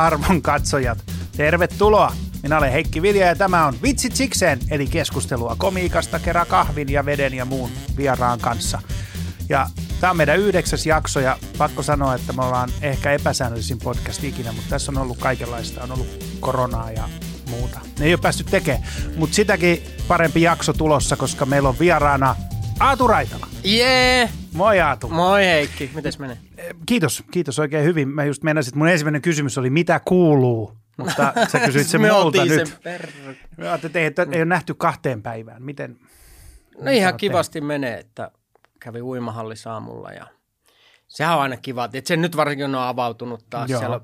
Arvon katsojat, tervetuloa. Minä olen Heikki Vilja ja tämä on Vitsit sikseen, eli keskustelua komiikasta kerran kahvin ja veden ja muun vieraan kanssa. Ja tämä on meidän yhdeksäs jakso ja pakko sanoa, että me ollaan ehkä epäsäännöllisin podcast ikinä, mutta tässä on ollut kaikenlaista. On ollut koronaa ja muuta. Ne ei ole päästy tekemään, mutta sitäkin parempi jakso tulossa, koska meillä on vieraana Aatu Raitala. Jee! Moi Aatu. Moi Heikki, mites menee? Kiitos, kiitos oikein hyvin. Mä just meinasin, että mun ensimmäinen kysymys oli, mitä kuuluu? Mutta sä kysyit sen multa oltiin nyt. sen per... Mä että ei, että ei ole nähty kahteen päivään. Miten? No ihan kivasti menee, että kävi uimahallissa aamulla ja sehän on aina kiva. että se nyt varsinkin on avautunut taas. Joo. Siellä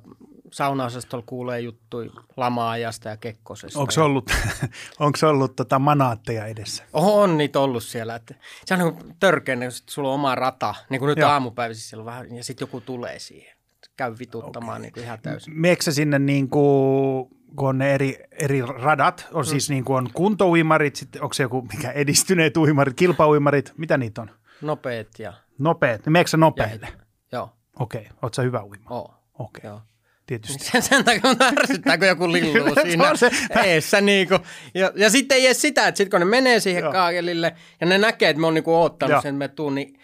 saunaosastolla kuulee juttui lama-ajasta ja kekkosesta. Onko ja... ollut, onko ollut tota manaatteja edessä? Oho, on niitä ollut siellä. Että se on niin törkeä, kun sit sulla on oma rata, niin kuin nyt Joo. aamupäivässä siellä vähän, ja sitten joku tulee siihen. Käy vituttamaan okay. niin kuin ihan täysin. Meekö sinne niin kuin, kun on ne eri, eri radat, on siis niin kuin on kuntouimarit, sitten onko se joku mikä edistyneet uimarit, kilpauimarit, mitä niitä on? Nopeet ja... Nopeet, niin sä nopeille? Joo, Okei, oot sä hyvä uima? oo. Okei, Joo. Tietysti. Sen, sen takia mun ärsyttää, kun joku lilluu siinä on se- eessä. Niinku. Ja, ja sitten ei edes sitä, että sit kun ne menee siihen Joo. kaakelille ja ne näkee, että mä oon niinku oottanut Joo. sen, että mä tuun, niin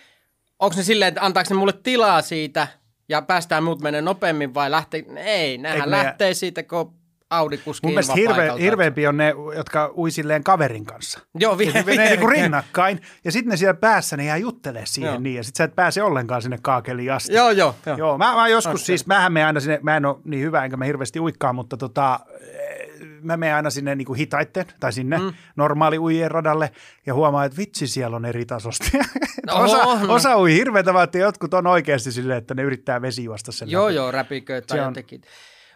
onko ne silleen, että antaako ne mulle tilaa siitä ja päästään muut menee nopeammin vai lähtee? Ei, nehän Eikö lähtee siitä, kun Audi kuski Mun mielestä hirve, hirveämpi on ne, jotka ui silleen kaverin kanssa. Joo, Ja ne vie, niinku rinnakkain, ja sitten ne siellä päässä, ne jää juttelee siihen Joo. niin, ja sitten sä et pääse ollenkaan sinne kaakeliin asti. Joo, joo, joo. Joo, mä, mä joskus Okei. siis, mähän menen aina sinne, mä en ole niin hyvä, enkä mä hirveästi uikkaa, mutta tota, eh, mä menen aina sinne niin kuin hitaitten, tai sinne mm. normaali uijien radalle, ja huomaa, että vitsi, siellä on eri tasosta. No, osa, no. osa ui hirveätä, vaan jotkut on oikeasti silleen, että ne yrittää vesijuosta sen Joo, läpi. joo, räpiköitä Se tai on- jotenkin.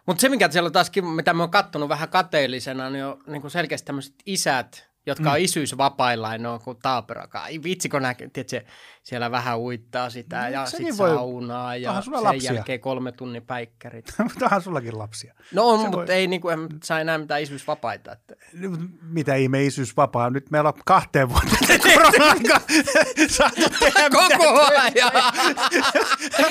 Mutta se, mikä siellä on taas kiva, mitä mä oon kattonut vähän kateellisena, niin on niin kuin selkeästi tämmöiset isät, jotka Mm. on isyysvapailla, ja ne on kuin taaperakaan. Vitsi, kun näkee, tiedätkö, siellä vähän uittaa sitä No, ja sitten voi- saunaa ja sen lapsia. jälkeen kolme tunnin päikkärit. mutta onhan sullakin lapsia. No on, Se mutta voi- ei niin kuin, en saa enää mitään isyysvapaita. Että. Mitä ihme isyysvapaa? Nyt meillä on kahteen vuoteen korona-aika saatu tehdä Koko ajan!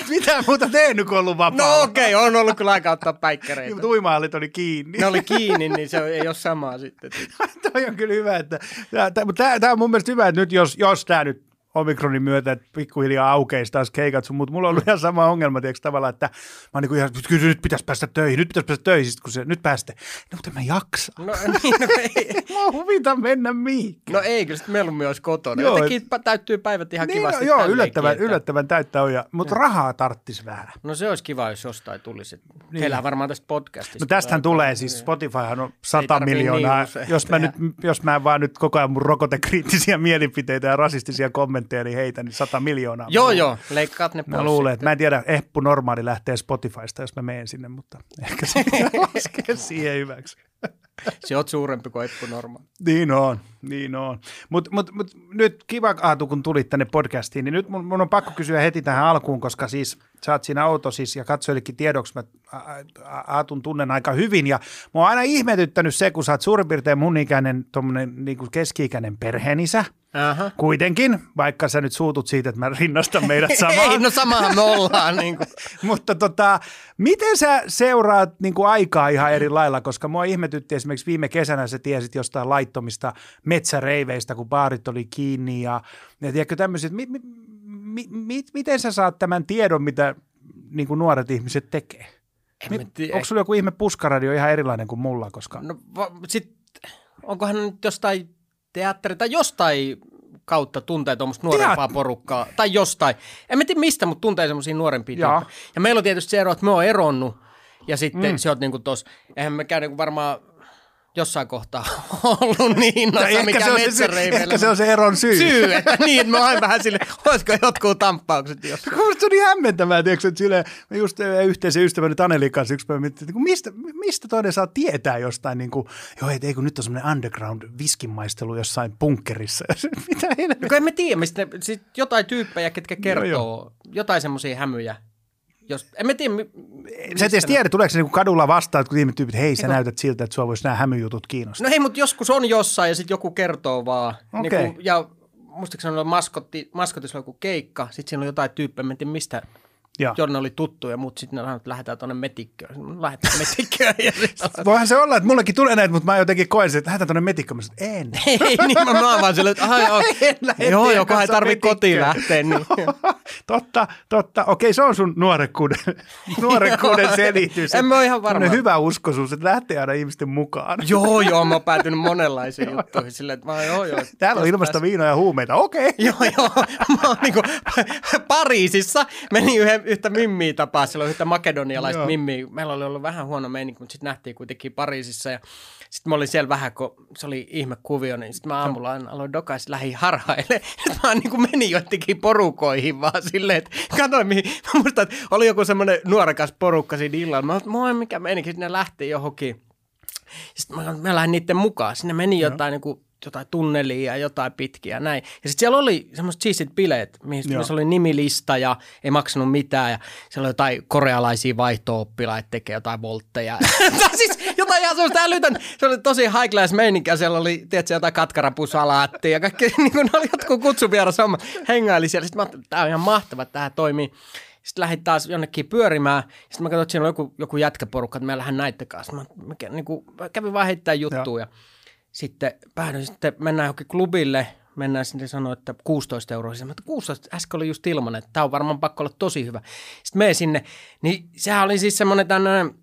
mitä muuta tehnyt, kun ollut vapaa. No okei, okay, on ollut kyllä aika ottaa Niin, päikkäreitä. mutta uimahallit oli kiinni. Ne oli kiinni, niin se ei ole samaa sitten. Toi on kyllä hyvä, että tämä, tämä on mun mielestä hyvä, että nyt jos, jos tämä nyt omikronin myötä, että pikkuhiljaa aukeisi taas keikat sun, mutta mulla on ollut ihan sama ongelma, tiedätkö, tavallaan, että mä oon niin ihan, kyllä nyt pitäisi päästä töihin, nyt pitäisi päästä töihin, kun se, nyt pääste. No mutta mä jaksa. No, niin, no, ei, Mä huvita mennä mihinkään. no ei, kyllä sitten mieluummin olisi kotona. Joo, Jotenkin pa- täyttyy päivät ihan niin, kivasti no, joo, tälleenkin, yllättävän, että- yllättävän täyttä on, ja, mutta rahaa tarttis vähän. No se olisi kiva, jos jostain tulisi. Niin. Teillähän varmaan tästä podcastista. No tästähän tulee siis Spotifyhan on 100 tarvii miljoonaa. niin jos, mä nyt, jos mä en vaan nyt koko ajan mun rokotekriittisiä mielipiteitä ja rasistisia kommentteja, niin heitä, niin 100 miljoonaa. Joo, joo, leikkaat ne pois. Mä luulen, että mä en tiedä, Eppu Normaali lähtee Spotifysta, jos mä menen sinne, mutta ehkä se laskee siihen hyväksi. Se on suurempi kuin Eppu Norma. Niin on, niin on. Mutta mut, mut, nyt kiva Aatu, kun tulit tänne podcastiin, niin nyt mun, mun on pakko kysyä heti tähän alkuun, koska siis sä oot siinä auto siis, ja katsojillekin tiedoksi, mä Aatun tunnen aika hyvin, ja mua on aina ihmetyttänyt se, kun sä oot suurin piirtein mun ikäinen, tommonen niin kuin keski-ikäinen perheenisä, Aha. kuitenkin, vaikka sä nyt suutut siitä, että mä rinnastan meidät samaan. Ei, no samahan me ollaan. niin kuin. Mutta tota, miten sä seuraat niin kuin aikaa ihan eri lailla, koska mua ihmetytti esimerkiksi viime kesänä sä tiesit jostain laittomista metsäreiveistä, kun baarit oli kiinni ja, ja tiedätkö tämmöiset, mi, mi, mi, mi, miten sä saat tämän tiedon, mitä niin kuin nuoret ihmiset tekee? Onko sulla joku ihme puskaradio ihan erilainen kuin mulla, koska No va- sit, onkohan nyt jostain teatteri tai jostain kautta tuntee tuommoista nuorempaa Teat- porukkaa. Tai jostain. En mä tiedä mistä, mutta tuntee semmoisia nuorempia tyyppejä. Ja meillä on tietysti se ero, että me on eronnut. Ja sitten mm. se on niinku tos, eihän me käy niinku varmaan jossain kohtaa ollut niin innossa, ehkä, mikä se on se, ehkä se on se eron syy. syy, että niin, me aina vähän sille, olisiko jotkut tamppaukset jos. Musta on niin hämmentävää, tiedätkö, että silleen, mä just eh, yhteisen ystäväni Tanelin kanssa yksi päivä miettii, että kun mistä, mistä toinen saa tietää jostain, niin kuin, joo, et, ei kun nyt on semmoinen underground viskinmaistelu jossain bunkkerissa. Mitä No helvettiä? kun en mä tiedä, mistä ne, sit jotain tyyppejä, ketkä kertoo, joo. jotain semmoisia hämyjä. Jos, en mä tiedä, Sä et edes tiedä, tuleeko se niin kadulla vastaan, että kun ihmiset tyypit, hei sä Eikö- näytät siltä, että sua voisi nämä hämyjutut kiinnostaa. No ei, mutta joskus on jossain ja sitten joku kertoo vaan. Okei. Niin ja muistaakseni on maskotti, maskotissa joku keikka, sitten siinä on jotain tyyppejä, mä en tiedä mistä, Joo. Jonne oli tuttu ja muut sitten ne että lähdetään tuonne metikköön. Lähdetään metikköön. Ja Voihan se olla, että mullekin tulee näitä, mutta mä jotenkin koen sen, että lähdetään tuonne metikköön. Mä en. ei, niin mä, mä vaan sille, että aha, joo, joo joka ei tarvitse kotiin lähteä. Niin. totta, totta. Okei, se on sun nuorekkuuden, nuorekkuuden selitys. en mä ole ihan varma. hyvä uskoisuus, että lähtee aina ihmisten mukaan. joo, joo, mä oon päätynyt monenlaisiin juttuihin. Silleen, että mä, joo, joo, Täällä on ilmasta viinoja ja huumeita, okei. Joo, joo. Mä oon niin Pariisissa, menin yhden, yhtä mimmiä tapaa, silloin yhtä makedonialaista Joo. mimmiä. Meillä oli ollut vähän huono meininki, mutta sitten nähtiin kuitenkin Pariisissa ja sitten mä olin siellä vähän, kun se oli ihme kuvio, niin sitten mä aamulla aloin dokais lähi harhaille. mä niin kuin menin joidenkin porukoihin vaan silleen, että katsoin mihin. Mä muistan, että oli joku semmoinen nuorekas porukka siinä illalla. Mä olin, moi mikä meininki, sitten ne lähti johonkin. Sitten mä, mä lähdin niiden mukaan. Sinne meni jotain niin kuin jotain tunnelia ja jotain pitkiä näin. Ja sitten siellä oli semmoiset siisit bileet, missä, missä oli nimilista ja ei maksanut mitään ja siellä oli jotain korealaisia vaihto-oppilaita tekee jotain voltteja. siis jotain ihan semmoista älytön, se oli tosi high class meininkiä, siellä oli tietysti jotain katkarapusalaattia ja kaikki, niin kuin ne oli jotkut kutsuvieras homma, hengaili siellä. Sitten mä ajattelin, että tämä on ihan mahtava, että tämä toimii. Sitten lähdin taas jonnekin pyörimään. Sitten mä katsoin, että siinä on joku, joku jätkäporukka, että lähden näiden kanssa. Mä, mä, niin kuin, mä kävin vaan heittää juttuja. Ja sitten päädyin, sitten mennään johonkin klubille, mennään sinne sanoa, että 16 euroa. Sitten että 16, äsken oli just ilman, että tämä on varmaan pakko olla tosi hyvä. Sitten menen sinne, niin sehän oli siis semmoinen tämmöinen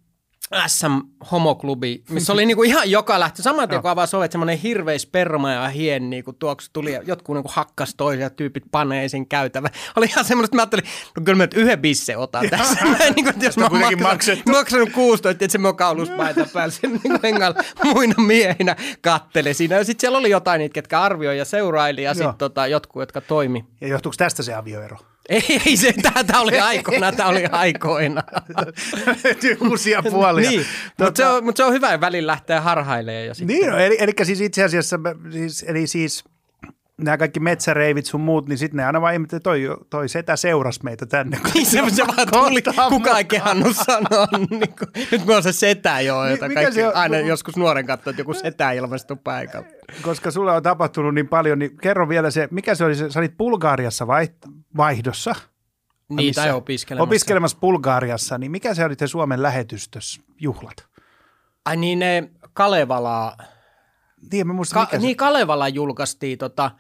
SM-homoklubi, missä oli niinku ihan joka lähtö. Saman tien kun avaa sovet, semmoinen hirveä sperma ja hien niinku tuoksu tuli ja jotkut niinku hakkas toisia tyypit panee sen käytävä. Oli ihan semmoinen, että mä ajattelin, no kyllä mä nyt yhden bisse otan tässä. niin kuin, jos mä oon maksanut, maksanut 16, että se mä kauluspaita päällä sen niin hengalla muina miehinä kattele siinä. Ja sitten siellä oli jotain niitä, ketkä arvioi ja seuraili ja sitten tota, jotkut, jotka toimi. Ja johtuuko tästä se avioero? Ei, ei se, tämä oli aikoina, tämä oli aikoina. Uusia puolia. niin, tota... mutta se, on, mut se on hyvä välillä lähteä harhailemaan. Ja sitten... Niin, no, eli, eli siis itse asiassa, siis, eli siis nämä kaikki metsäreivit sun muut, niin sitten ne aina vaan ihmettä, toi, toi setä seurasi meitä tänne. Niin se, se vaan tuli, kukaan ei kehannut sanoa. Niin kuin, nyt me on se setä jo, jota kaikki, se on? aina joskus nuoren katsoo, että joku setä ilmestui paikalla. Koska sulle on tapahtunut niin paljon, niin kerro vielä se, mikä se oli, sä olit Bulgaariassa vaihdossa? Niin, tai opiskelemassa. Opiskelemassa Bulgaariassa, niin mikä se oli te Suomen lähetystös juhlat? Ai niin ne Kalevalaa niin, mä muistan, Ka- niin, Kalevala julkaistiin tota,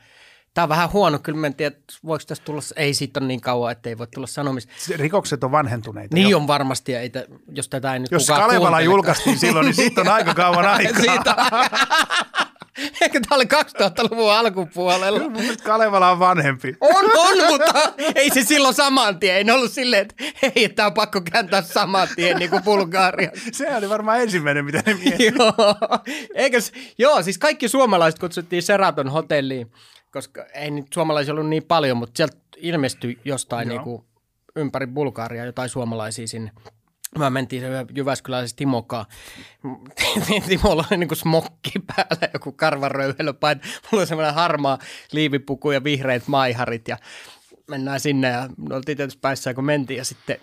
Tämä on vähän huono, kyllä mä en tiedä, voiko tästä tulla, ei siitä on niin kauan, että ei voi tulla sanomista. Rikokset on vanhentuneita. Niin jo. on varmasti, ei te, jos tätä ei nyt Jos Kalevala julkaistiin silloin, niin siitä on aika kauan aikaa. siitä Ehkä tämä oli 2000-luvun alkupuolella. Kyllä Kalevala on vanhempi. On, on, mutta ei se silloin saman tien. Ei ollut silleen, että hei, tämä on pakko kääntää saman tien niin kuin Bulgaria. Se oli varmaan ensimmäinen, mitä ne miettii. joo. Eikös, joo, siis kaikki suomalaiset kutsuttiin Seraton hotelliin, koska ei nyt suomalaisia ollut niin paljon, mutta sieltä ilmestyi jostain niin kuin ympäri Bulgaria jotain suomalaisia sinne. Mä mentiin Jyväskyläisessä Timokaan. Timolla oli niinku smokki päällä, joku karvaröyhelöpaita. Mulla oli semmoinen harmaa liivipuku ja vihreät maiharit ja mennään sinne ja me oltiin tietysti päässä, kun mentiin ja sitten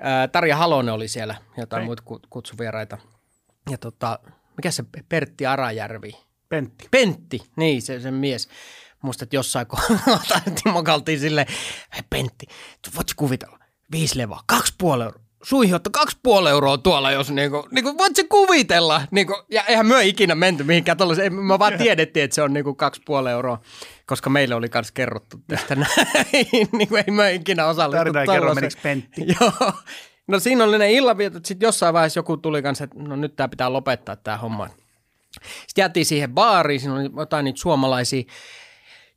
ää, Tarja Halonen oli siellä, jotain Ei. muita kutsuvieraita. Ja tota, mikä se Pertti Arajärvi? Pentti. Pentti, niin se sen mies. Musta, että jossain kohdassa Timo kaltiin silleen, hei Pentti, voitko kuvitella, viisi levaa, kaksi puoli euroa suihin ottaa kaksi puoli euroa tuolla, jos niinku, niinku voit se kuvitella. Niinku, ja eihän me ikinä menty mihinkään tuollaiseen. Me vaan tiedettiin, että se on niinku kaksi puoli euroa, koska meille oli myös kerrottu tästä näin. niinku, ei me ikinä osallistu Tarina ei kerro, menikö pentti. Joo. No siinä oli ne illanvietot, sitten jossain vaiheessa joku tuli kanssa, että no nyt tämä pitää lopettaa tämä homma. Sitten jäätiin siihen baariin, siinä oli jotain niitä suomalaisia.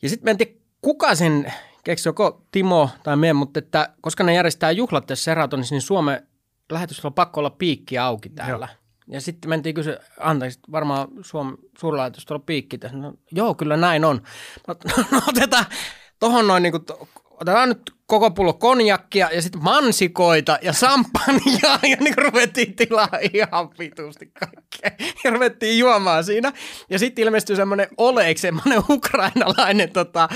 Ja sitten mentiin, kuka sen keksi joko Timo tai me, mutta että koska ne järjestää juhlat tässä Seratonissa, niin Suomen lähetys on pakko olla piikki auki täällä. Joo. Ja sitten mentiin kysyä, anteeksi, varmaan Suomen suurlähetys tuolla piikki tässä. No, joo, kyllä näin on. No, no otetaan tuohon noin niin kuin, otetaan nyt koko pullo konjakkia ja sitten mansikoita ja sampania ja niin ruvettiin tilaa ihan vitusti kaikkea. Ja ruvettiin juomaan siinä. Ja sitten ilmestyi semmoinen Oleek, semmoinen ukrainalainen tota,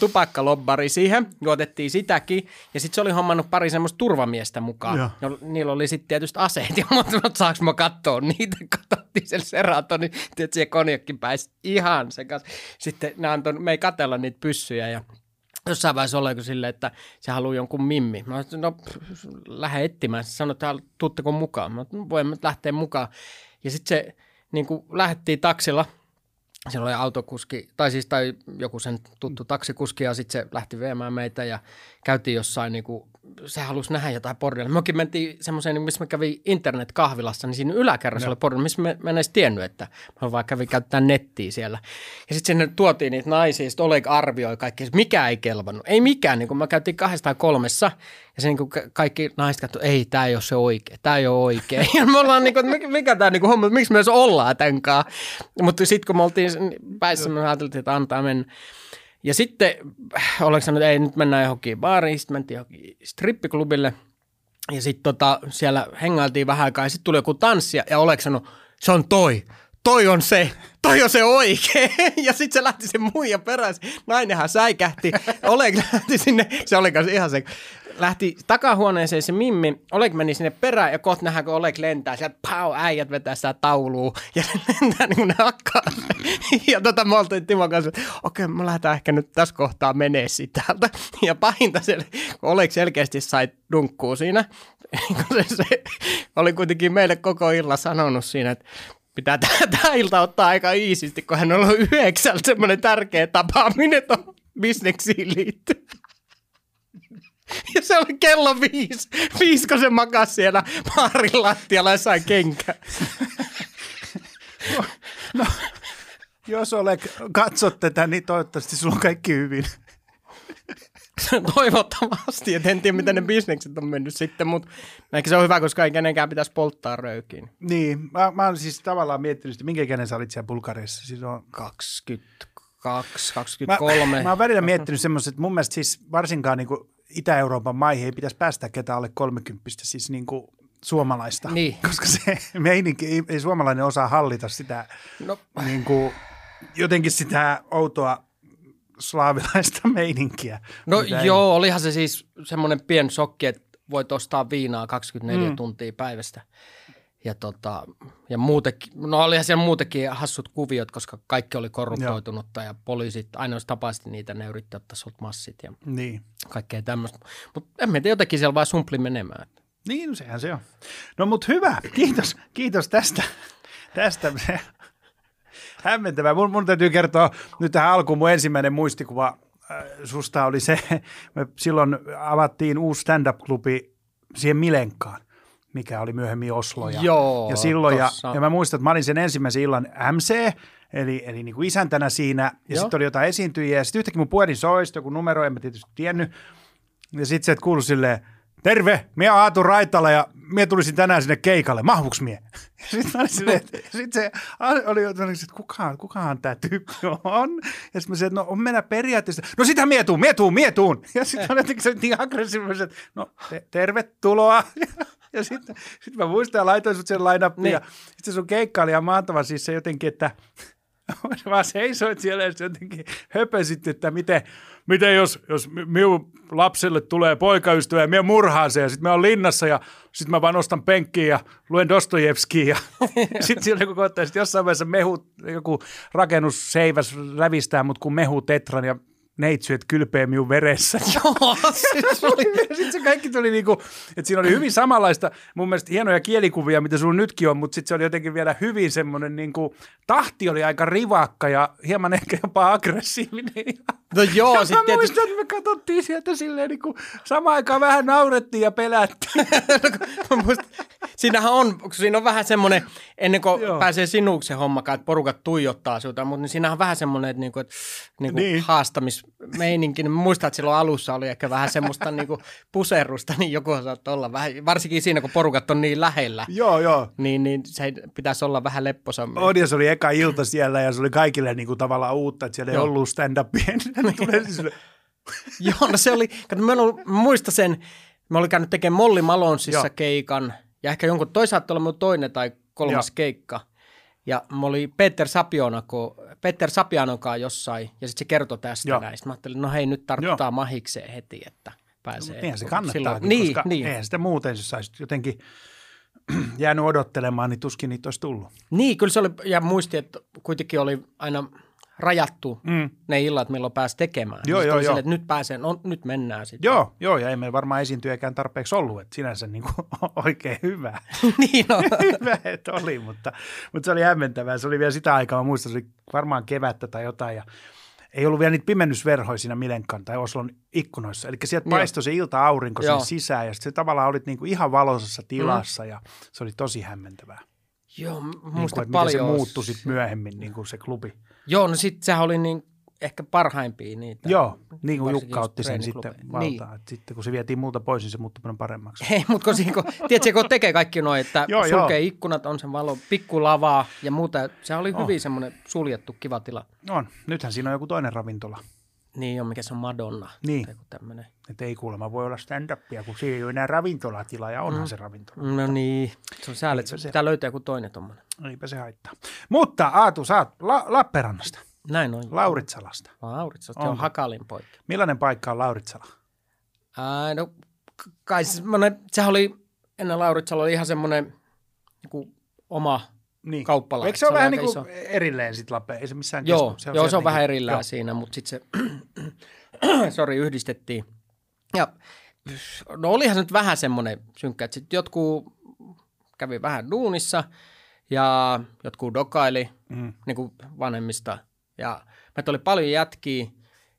tupakkalobbari siihen. Juotettiin sitäkin. Ja sitten se oli hommannut pari semmoista turvamiestä mukaan. Ja. Ja niillä oli sitten tietysti aseet. Ja mä saanko mä katsoa niitä? Katsottiin sen seratonin. Tietysti se konjakki pääsi ihan sekas. Sitten ne antoi, me ei katella niitä pyssyjä ja jossain vaiheessa oleeko sille, että se haluaa jonkun mimmi. Mä sanoin, no lähde etsimään. Se sanoi, että tuutteko mukaan. Mä sanoin, no, voimme lähteä mukaan. Ja sitten se niin kuin lähdettiin taksilla – siellä oli autokuski, tai siis tai joku sen tuttu taksikuski, ja sitten se lähti viemään meitä ja käytiin jossain, niin kuin, se halusi nähdä jotain bordellia. Mekin mentiin semmoiseen, missä me kävi internet-kahvilassa, niin siinä yläkerrassa no. oli bordelli, missä me, me en edes tiennyt, että mä vaan kävin käyttää nettiä siellä. Ja sitten sinne tuotiin niitä naisia, sitten Oleg arvioi kaikki, mikä ei kelvannut. Ei mikään, niin kuin mä käytiin kahdesta tai kolmessa, ja se niin kuin kaikki naiset katsoi, ei, tämä ei ole se oikea, tämä ei ole oikea. Ja me ollaan niin kuin, mikä, mikä tämä niin kuin homma, miksi me edes ollaan tämän kanssa. Mutta sitten kun me oltiin päissä, me ajateltiin, että antaa mennä. Ja sitten oliko sanonut, että ei nyt mennään johonkin baariin, sitten mentiin johonkin strippiklubille. Ja sitten tota, siellä hengailtiin vähän aikaa ja sitten tuli joku tanssia ja oliko sanonut, se on toi, toi on se, toi on se oikee. Ja sitten se lähti se muija perässä. Nainenhan säikähti. Oleg lähti sinne, se oli ihan se lähti takahuoneeseen se Mimmi, Oleg meni sinne perään ja kohta nähdään, kun Oleg lentää, sieltä pau, äijät vetää sitä taulua ja lentää niin kuin ne hakkaa. Ja tota mä oltiin Timon kanssa, että okei, okay, me lähdetään ehkä nyt tässä kohtaa menee täältä. Ja pahinta se, kun Oleg selkeästi sai dunkkuu siinä, se, se oli kuitenkin meille koko illan sanonut siinä, että pitää tämä ilta ottaa aika iisisti, kun hän on ollut yhdeksältä semmoinen tärkeä tapaaminen tuon bisneksiin liittyen. Ja se oli kello viisi. Viisi, kun se makasi siellä baarin lattialla ja sai kenkä. No, no, jos olet katsot tätä, niin toivottavasti sulla on kaikki hyvin. Toivottavasti, että en tiedä, miten ne bisnekset on mennyt sitten, mutta ehkä se on hyvä, koska ei kenenkään pitäisi polttaa röykiin. Niin, mä, mä oon siis tavallaan miettinyt, että minkä ikäinen sä olit siellä Bulgariassa? Siis on... 22, 23. Mä, mä oon välillä miettinyt semmoista, että mun mielestä siis varsinkaan niin kuin Itä-Euroopan maihin ei pitäisi päästä ketään alle 30, siis niin kuin suomalaista, niin. koska se meininki, ei, ei suomalainen osaa hallita sitä no. niin kuin, jotenkin sitä outoa slaavilaista meininkiä. No joo, ei... olihan se siis semmoinen pien shokki, että voit ostaa viinaa 24 mm. tuntia päivästä. Ja, tota, ja muutenkin, no olihan siellä muutenkin hassut kuviot, koska kaikki oli korruptoitunutta Joo. ja poliisit, aina jos niitä, ne yritti ottaa sut massit ja niin. kaikkea tämmöistä. Mutta en tiedä, jotenkin siellä vaan sumpli menemään. Niin, no sehän se on. No mutta hyvä, kiitos, kiitos tästä. tästä. Hämmentävää. Mun, mun täytyy kertoa nyt tähän alkuun mun ensimmäinen muistikuva äh, susta oli se, me silloin avattiin uusi stand-up-klubi siihen Milenkaan mikä oli myöhemmin Oslo. Ja, Joo, ja silloin, ja, ja mä muistan, että mä olin sen ensimmäisen illan MC, eli, eli niin kuin isäntänä siinä, ja sitten oli jotain esiintyjiä, ja sitten yhtäkkiä mun puhelin soi, joku numero, en mä tietysti tiennyt, ja sitten se, että kuului silleen, terve, minä olen Aatu Raitala ja minä tulisin tänään sinne keikalle, mahvuks mie? Sitten että sit se oli jotenkin, että kukaan, kukaan tämä tyyppi on? Ja sitten mä sanoin, että no on mennä periaatteessa, no sitä mie tuun, mie tuun, mie tuun. Ja sitten olin jotenkin niin aggressiivinen, että no te, tervetuloa. Ja sitten sit mä muistan ja laitoin sut sen line niin. ja sitten sun keikka oli ihan mahtava siis se jotenkin, että vaan seisoit siellä ja jotenkin höpösit, että miten, miten jos, jos minun lapselle tulee poikaystävä ja minä murhaan sen ja sitten mä oon linnassa ja sitten mä vaan nostan penkkiin ja luen Dostojevskiin ja sitten siellä joku kohta, jossain vaiheessa mehu, joku rakennusseiväs rävistää mut kuin mehu tetran ja neitsyet kylpeä minun veressä. Joo, siis oli. sitten se kaikki tuli niinku, että siinä oli hyvin samanlaista, mun mielestä hienoja kielikuvia, mitä sulla nytkin on, mutta sitten se oli jotenkin vielä hyvin semmoinen niinku, tahti oli aika rivakka ja hieman ehkä jopa aggressiivinen. No joo, ja sitten tietysti... muistan, että me katsottiin sieltä silleen niinku, samaan aikaan vähän naurettiin ja pelättiin. no, muistan, siinähän on, kun siinä on vähän semmoinen, ennen kuin joo. pääsee sinuksi se homma, että porukat tuijottaa sinulta, mutta niin siinähän on vähän semmoinen, että, niinku, että niinku niin. haastamis meininki. Niin muistan, että silloin alussa oli ehkä vähän semmoista niinku puserrusta, niin joku saattoi olla vähän, varsinkin siinä, kun porukat on niin lähellä. Joo, joo. Niin, niin se pitäisi olla vähän lepposammin. On, ja se oli eka ilta siellä, ja se oli kaikille niinku tavallaan uutta, että siellä ei joo. ollut stand-upia. joo, no se oli, kato, mä, muistan sen, mä olin käynyt tekemään Molly Malonsissa keikan, ja ehkä jonkun toisaalta olla toinen tai kolmas joo. keikka – ja mä oli Peter Sapionako, Peter Sapianokaa jossain, ja sitten se kertoi tästä Joo. näistä. Mä ajattelin, no hei, nyt tarttaa Joo. mahikseen heti, että pääsee. No, se kannattaa, silloin, niin, koska niin. eihän sitä muuten, jos sä jotenkin jäänyt odottelemaan, niin tuskin niitä olisi tullut. Niin, kyllä se oli, ja muisti, että kuitenkin oli aina rajattu Mm. ne illat, milloin pääsi tekemään. Joo, Niin joo, joo. silleen, että nyt pääsen, no, nyt mennään sitten. Joo, joo, ja ei meillä varmaan esiintyjäkään tarpeeksi ollut, että sinänsä niin kuin, oikein hyvä. niin on. hyvä, että oli, mutta, mutta se oli hämmentävää. Se oli vielä sitä aikaa, mä muistan, se oli varmaan kevättä tai jotain, ja ei ollut vielä niitä pimennysverhoja siinä Milenkan tai Oslon ikkunoissa. Eli sieltä Joo. paistoi se ilta-aurinko sinne Joo. sisään, ja sitten se tavallaan olit niin kuin ihan valoisessa tilassa, mm. ja se oli tosi hämmentävää. Joo, Niin kuin, että miten se paljon. muuttui sit myöhemmin, niin kuin se klubi. Joo, no sit sehän oli niin ehkä parhaimpia niitä. Joo, niin kuin Jukka otti sen sitten valtaan. Niin. Sitten kun se vietiin multa pois, niin se muuttui paljon paremmaksi. Hei, mutta kun, siinä- kun, tiedätkö, kun tekee kaikki noin, että Joo, joo, sulkee joo. ikkunat, on sen valo, pikkulavaa ja muuta. Se oli Oh. hyvin semmoinen suljettu, kiva tila. On. Nythän siinä on joku toinen ravintola. Niin on, mikä se on Madonna. Niin. Tai. Että ei kuulemma voi olla stand-upia, kun siinä ei ole enää ravintolatila, ja onhan Mm. se ravintola. No niin, se on sääli, että Eipä se pitää löytää joku toinen tommonen. Eipä se haittaa. Mutta Aatu, sä oot La- Lappeenrannasta, Näin on. Lauritsalasta. Lauritsa, se Onko? on Hakalin poika. Millainen paikka on Lauritsala? Ää, no, k- kai se semmoinen, sehän oli, ennen Lauritsalla oli ihan semmoinen niin oma Niin. kauppala. Eikö se ole oli vähän niin iso. kuin erilleen sitten Lappeen? Ei se missään Joo, kesku- joo, se on vähän niinku- erillään joo. siinä, mutta sitten se, sori, yhdistettiin. Ja no olihan se nyt vähän semmoinen synkkä, että sitten jotkut kävi vähän duunissa ja jotkut dokaili Mm. niin kuin vanhemmista. Ja meitä oli paljon jätkiä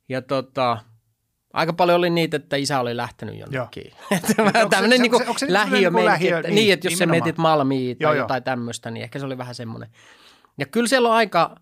ja tota, aika paljon oli niitä, että isä oli lähtenyt jonnekin. Se- Tämmöinen se- niinku se lähiö, niinku lähiö- että, niin, niin, että jos sä nimenomaan. mietit Malmia tai Joo, joo. jotain tämmöistä, niin ehkä se oli vähän semmoinen. Ja kyllä siellä on aika,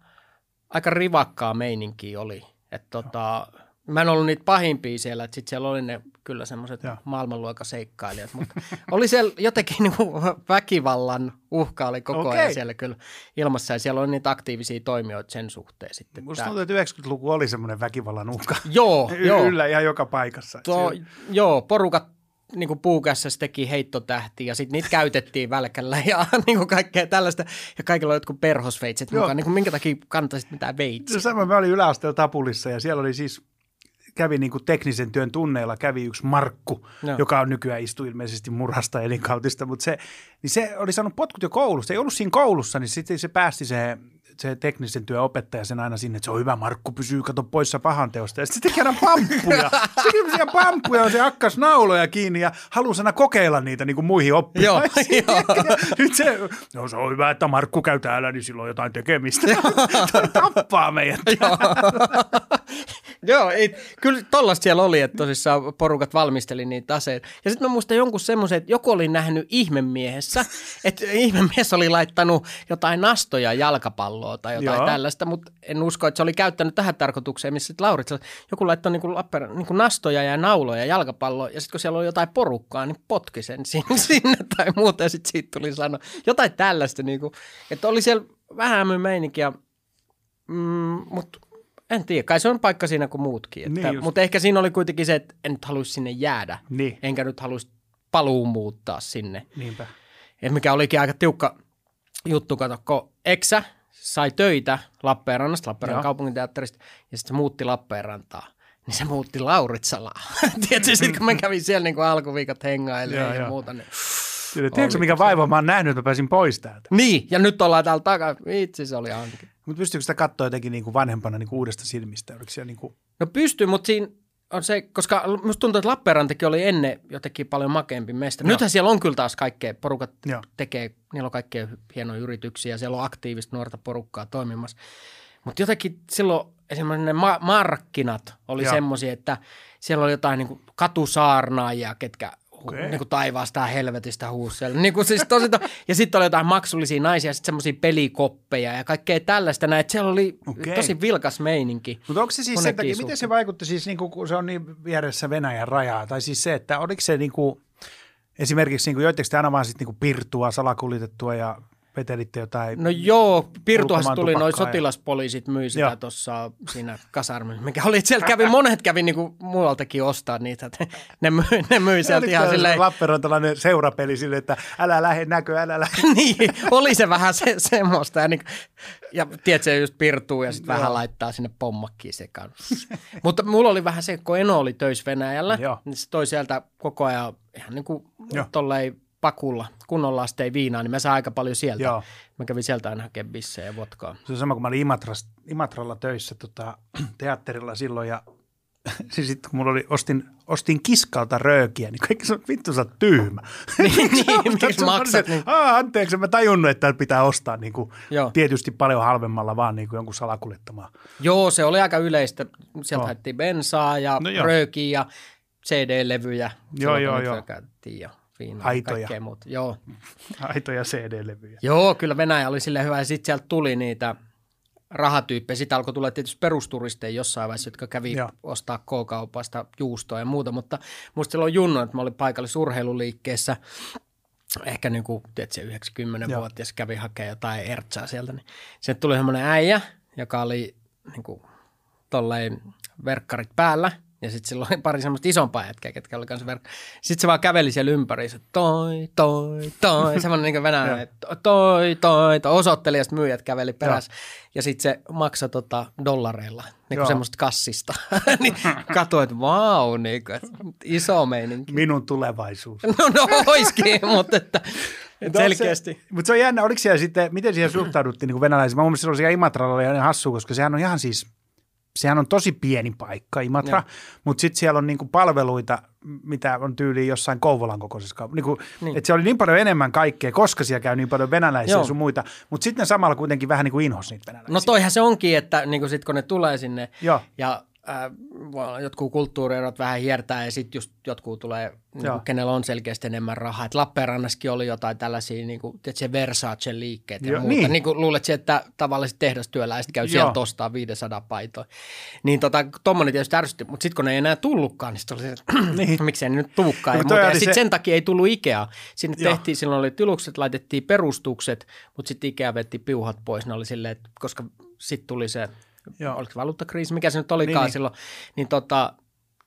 aika rivakkaa meininkiä oli. Että tota, mä en ollut niitä pahimpia siellä, että sitten siellä oli ne kyllä semmoiset maailmanluokan seikkailijat, mutta oli siellä jotenkin niinku väkivallan uhka oli koko Okei. ajan siellä kyllä ilmassa ja siellä oli niitä aktiivisia toimijoita sen suhteen sitten. Musta tuntuu, että 90-luku oli semmoinen väkivallan uhka. Joo, Y- joo. Yllä ihan joka paikassa. Tuo, Siellä- joo, porukat niin kuin puukässässä teki heittotähtiä ja sitten niitä käytettiin välkällä ja niin kuin kaikkea tällaista. Ja kaikilla oli jotkut perhosveitset Joo. mukaan. Niin kuin minkä takia kantaisit mitään veitsiä? Se sama, mä olin yläasteella Tapulissa ja siellä oli siis, kävi niin kuin teknisen työn tunneilla, kävi yksi Markku, Joo. joka on nykyään istu ilmeisesti murhasta elinkautista, mutta se, niin se oli saanut potkut jo koulussa, ei ollut siinä koulussa, niin sitten se päästi se, se teknisen työn opettaja sen aina sinne, että se on hyvä Markku, pysyy, kato poissa pahan teosta. Ja sitten se teki aina pamppuja. Se teki pamppuja, se akkas nauloja kiinni ja halusi aina kokeilla niitä niin kuin muihin oppilaisiin. Joo, joo. Nyt se, no se on hyvä, että Markku käy täällä, niin silloin jotain tekemistä. Tappaa meidät. Joo. Joo, ei, kyllä tollasta siellä oli, että tosissaan porukat valmisteli niitä aseita. Ja sitten mä muistan jonkun semmoisen, että joku oli nähnyt ihmemiehessä, että ihmemies oli laittanut jotain nastoja jalkapalloa tai jotain Joo. Tällaista, mutta en usko, että se oli käyttänyt tähän tarkoitukseen, missä sitten Lauritsella joku laittoi niinku Lappeenrannan- niinku nastoja ja nauloja jalkapalloa, ja sitten kun siellä oli jotain porukkaa, niin potki sen sinne, sinne tai muuta, ja sitten siitä tuli sanoa jotain tällaista, niinku, että oli siellä vähän meininkiä, mm, mutta en tiedä, kai se on paikka siinä kuin muutkin. Että, Niin just. mutta ehkä siinä oli kuitenkin se, että en nyt haluaisi sinne jäädä, Niin, enkä nyt haluaisi paluun muuttaa sinne. niinpä. Et mikä olikin aika tiukka juttu, kato, kun Eksä sai töitä Lappeenrannasta, Lappeenrannan kaupunginteatterista, ja sitten se muutti Lappeenrantaa. Niin se muutti Lauritsalaa. Tiedätkö, sitten kun mä kävin siellä niin alkuviikot Joo, ja joo. muuta. Niin. Kyllä, tiedätkö mikä vaiva mä oon nähnyt, että mä pääsin pois täältä? niin, ja nyt ollaan täällä takaa. Vitsi, se oli hankin. Mutta pystyykö sitä katsoa jotenkin niin kuin vanhempana niin kuin uudesta silmistä? Oliko siellä niin kuin... No pystyy, mutta siinä on se, koska musta tuntuu, että Lappeenrantakin oli ennen jotenkin paljon makeampi mesta. Nythän siellä on kyllä taas kaikkea, porukat Joo. tekee, niillä on kaikkea hienoja yrityksiä, siellä on aktiivista nuorta porukkaa toimimassa. Mutta jotenkin silloin esimerkiksi ne ma- markkinat oli semmoisia, että siellä oli jotain niin katusaarnaajia, ketkä. Okay. niin kuin taivaasta ja helvetistä huusi niin kuin siis tosi to- ja sitten oli jotain maksullisia naisia, sitten semmoisia pelikoppeja ja kaikkea tällaista näin. Siellä oli Okei. tosi vilkas meininki. Mutta onko se siis sen takia, miten se vaikutti siis, niin kuin, kun se on niin vieressä Venäjän rajaa, tai siis se, että oliko se niin kuin, esimerkiksi niin kuin, joitteko te aina vaan sit niin kuin pirtua, salakuljetettua ja vetelitte jotain? No joo, Pirtuhas Ulkomaan tuli, noin sotilaspoliisit myi sitä tuossa siinä kasarmissa, mikä oli, siellä kävi, monet kävi niinku muualtakin ostaa niitä, että ne myi, ne myi sieltä ihan silleen, Lappeenrantalainen seurapeli silleen, että älä lähde näkö, älä lähde. niin, oli se vähän se, semmoista. Ja, niin, ja tiedätkö, se just pirtuu ja sitten vähän laittaa sinne pommakkiin sekaan. Mutta mulla oli vähän se, kun Eno oli töissä Venäjällä, Joo. niin se toi sieltä koko ajan ihan niin kuin tolleen pakulla, kunnon lastei viinaa, niin mä saan aika paljon sieltä. Joo. Mä kävin sieltä aina hakemaan bissejä ja vodkaa. Se on sama, kun mä olin Imatras, Imatralla töissä tota, teatterilla silloin ja siis sitten kun mulla oli, ostin, ostin kiskalta röökiä, niin kaikki sanoi, vittu sä oot tyhmä. Niin, niin, miksi on maksat? Niin. Aa, anteeksi, mä tajunnut, että pitää ostaa niin kuin, Joo. tietysti paljon halvemmalla vaan niin kuin jonkun salakuljettamaan. Joo, se oli aika yleistä. Sieltä haettiin bensaa ja No röökiä ja CD-levyjä. Joo, joo, joo. ja viinaa Aitoja. ja kaikkea muuta. Joo. Aitoja CD-levyjä. Joo, kyllä Venäjä oli sille hyvä. Ja sitten sieltä tuli niitä rahatyyppejä. Sitten alkoi tulla tietysti perusturisteja jossain vaiheessa, jotka kävi Joo. ostaa K-kaupasta juustoa ja muuta. Mutta musta silloin junnu, että mä olin paikallisurheiluliikkeessä ehkä niin kuin, tiedätkö, 90-vuotias kävi hakemaan jotain ertsaa sieltä, niin sieltä tuli semmoinen äijä, joka oli niin kuin, tolleen verkkarit päällä, ja sitten sillä oli pari semmoista isompaa jätkää, ketkä oli kanssa verkkarit. Sitten se vaan käveli siellä ympäri, se toi, toi, toi, semmoinen niin venäläinen, toi, toi, toi, osoitteli, ja sitten myyjät käveli perässä. Ja sitten se maksoi tota dollareilla, niin kuin semmoista kassista. niin katsoin, että vau, niin kuin, iso meininki. Minun tulevaisuus. No, no oiskin, mutta että, onko selkeästi. Se, mutta se on jännä, oliko siellä sitten, miten siihen suhtauduttiin niin venäläisiin? Mä mun mielestä silloin siellä Imatralla oli ihan hassu, koska sehän on ihan siis, sehän on tosi pieni paikka Imatra, Joo. mutta sitten siellä on niinku palveluita, mitä on tyyliin jossain Kouvolan kokoisessa kaupungissa. Niinku, Niin. Että siellä oli niin paljon enemmän kaikkea, koska siellä käy niin paljon venäläisiä Joo. ja sun muita, mutta sitten samalla kuitenkin vähän niin kuin inhos niitä venäläisiä. No toihan se onkin, että niin sit kun ne tulee sinne Joo. ja äh, voi olla jotkut kulttuurierot vähän hiertää ja sitten just jotkut tulee, niin kuin, kenellä on selkeästi enemmän rahaa. Et Lappeenrannassakin oli jotain tällaisia, niin kuin, tiedätkö, Versace liikkeet ja Joo, muuta. niin. Niin kuin luulet, että tavalliset tehdastyöläiset käy sieltä Joo. ostaa 500 paitoa. Niin tota, tommonen tietysti ärsytti, mutta sitten kun ne ei enää tullutkaan, niin sitten oli se, että Niin. miksei ne nyt tuukaan. No, Ja, ja sitten se- sen takia ei tullut Ikea. Sinne Joo. tehtiin, silloin oli tilukset, laitettiin perustukset, mutta sitten Ikea vetti piuhat pois. Ne oli silleen, että koska sitten tuli se, Joo. oliko valuuttakriisi, mikä se nyt olikaan Niin, niin. silloin, niin tota,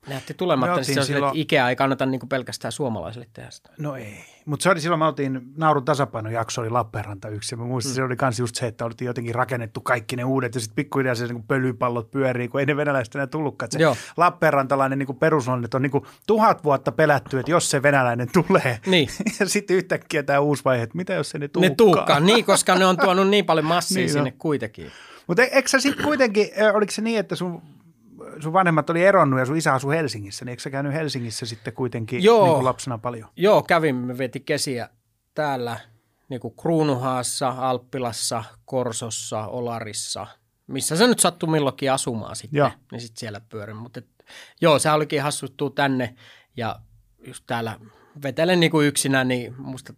ne jätti tulematta, niin se on silloin- että Ikea ei kannata niinku pelkästään suomalaisille tehdä sitä. No ei. Mutta se oli silloin, me oltiin, Naurun tasapainojakso oli Lappeenranta yksi. Ja mä muistan, mm. se oli kans just se, että oltiin jotenkin rakennettu kaikki ne uudet. Ja sitten pikkuhiljaa se niin pölypallot pyörii, kun ei ne venäläiset enää tullutkaan. Se Joo. Lappeenrantalainen niin perus on, että on niin kuin tuhat vuotta pelätty, että jos se venäläinen tulee. Niin. ja sitten yhtäkkiä tämä uusi vaihe, että mitä jos se ne Ne tuukkaa. tuukkaa, niin, koska ne on tuonut niin paljon massia Niin niin sinne kuitenkin. Mutta eikö sä sitten kuitenkin, oliko se niin, että sun, sun vanhemmat oli eronnut ja sun isä asui Helsingissä, niin eikö sä käynyt Helsingissä sitten kuitenkin Joo. niin kuin lapsena paljon? Joo, kävimme, me veti kesiä täällä niin kuin Kruunuhaassa, Alppilassa, Korsossa, Olarissa, missä se nyt sattui milloinkin asumaan sitten, Joo. niin sitten siellä pyörin. Mutta et, joo, se olikin hassuttuu tänne ja just täällä vetelen niin kuin yksinään, niin musta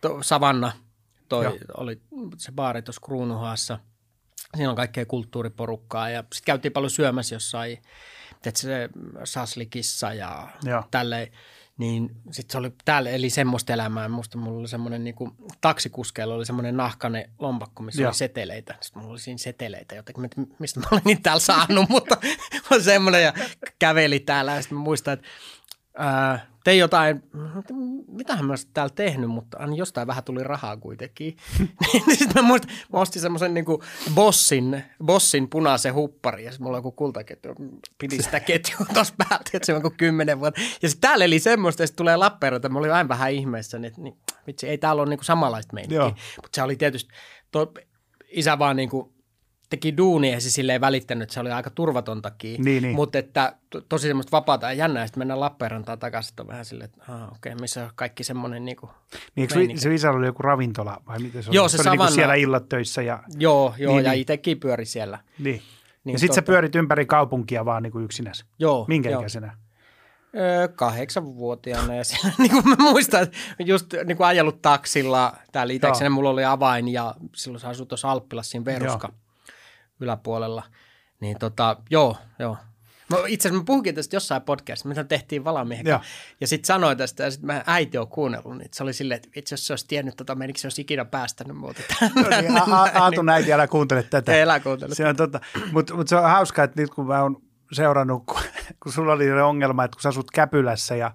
to, Savanna toi Joo. oli se baari tuossa Kruunuhaassa. Siinä on kaikkea kulttuuriporukkaa ja sitten käytiin paljon syömässä jossain, tiedätkö, se Saslikissa ja Joo. tälleen. Niin sitten se oli täällä, eli semmoista elämää. Musta mulla oli semmoinen niin taksikuskeilla oli semmoinen nahkane lompakko, missä Joo. oli seteleitä. Sitten mulla oli siinä seteleitä jotenkin, mistä mä olin niitä täällä saanut, mutta on semmoinen ja käveli täällä. Ja sitten mä muistan, että ää, tein jotain, mitähän mä olisin täällä tehnyt, mutta aina jostain vähän tuli rahaa kuitenkin. niin sitten mä muistan, mä ostin semmoisen niin bossin, bossin punaisen huppari ja sitten mulla on joku kultaketju, pidin sitä ketjua tuossa päältä, että se on kuin kymmenen vuotta. Ja sitten täällä eli semmoista, ja sitten tulee Lappeenranta, mä olin aina vähän ihmeessä, että niin, vitsi, ei täällä ole niin samanlaista meininkiä. Mutta se oli tietysti, toi, isä vaan niin kuin teki duunia ja se silleen välittänyt, että se oli aika turvatontakin. Niin, niin. Mutta että to, tosi semmoista vapaata ja jännää, ja sitten mennään Lappeenrantaan takaisin, että on vähän silleen, että ah, okei, okay, missä on kaikki semmoinen niin kuin, Niin eikö se isällä oli joku ravintola vai miten se oli? Joo, se se oli niin siellä illat töissä ja Joo, joo, Niin, ja niin. itsekin pyöri siellä. niin. Niin ja sitten sä tota- pyörit ympäri kaupunkia vaan niin kuin yksinäs. Joo. Minkä joo. ikäisenä? Öö, kahdeksanvuotiaana ja siellä, niin kuin mä muistan, että just niin kuin ajellut taksilla täällä Itäksenä, mulla oli avain ja silloin se asui tuossa Alppilassa siinä Veruska yläpuolella. Niin tota, joo, joo. Mä, itse asiassa mä puhukin tästä jossain podcastissa, mitä tehtiin valamiehen kanssa. Ja sitten sanoin tästä, ja sitten mä äiti on kuunnellut, niin se oli silleen, että itse jos se olisi tiennyt tota, menikö se olisi ikinä päästänyt muuta No niin, A- A- Aatu näiti, älä kuuntele tätä. Ei, älä kuuntele. Se on tota, mutta mut se on hauska, että nyt kun mä oon seurannut, kun, kun sulla oli se ongelma, että kun sä asut Käpylässä ja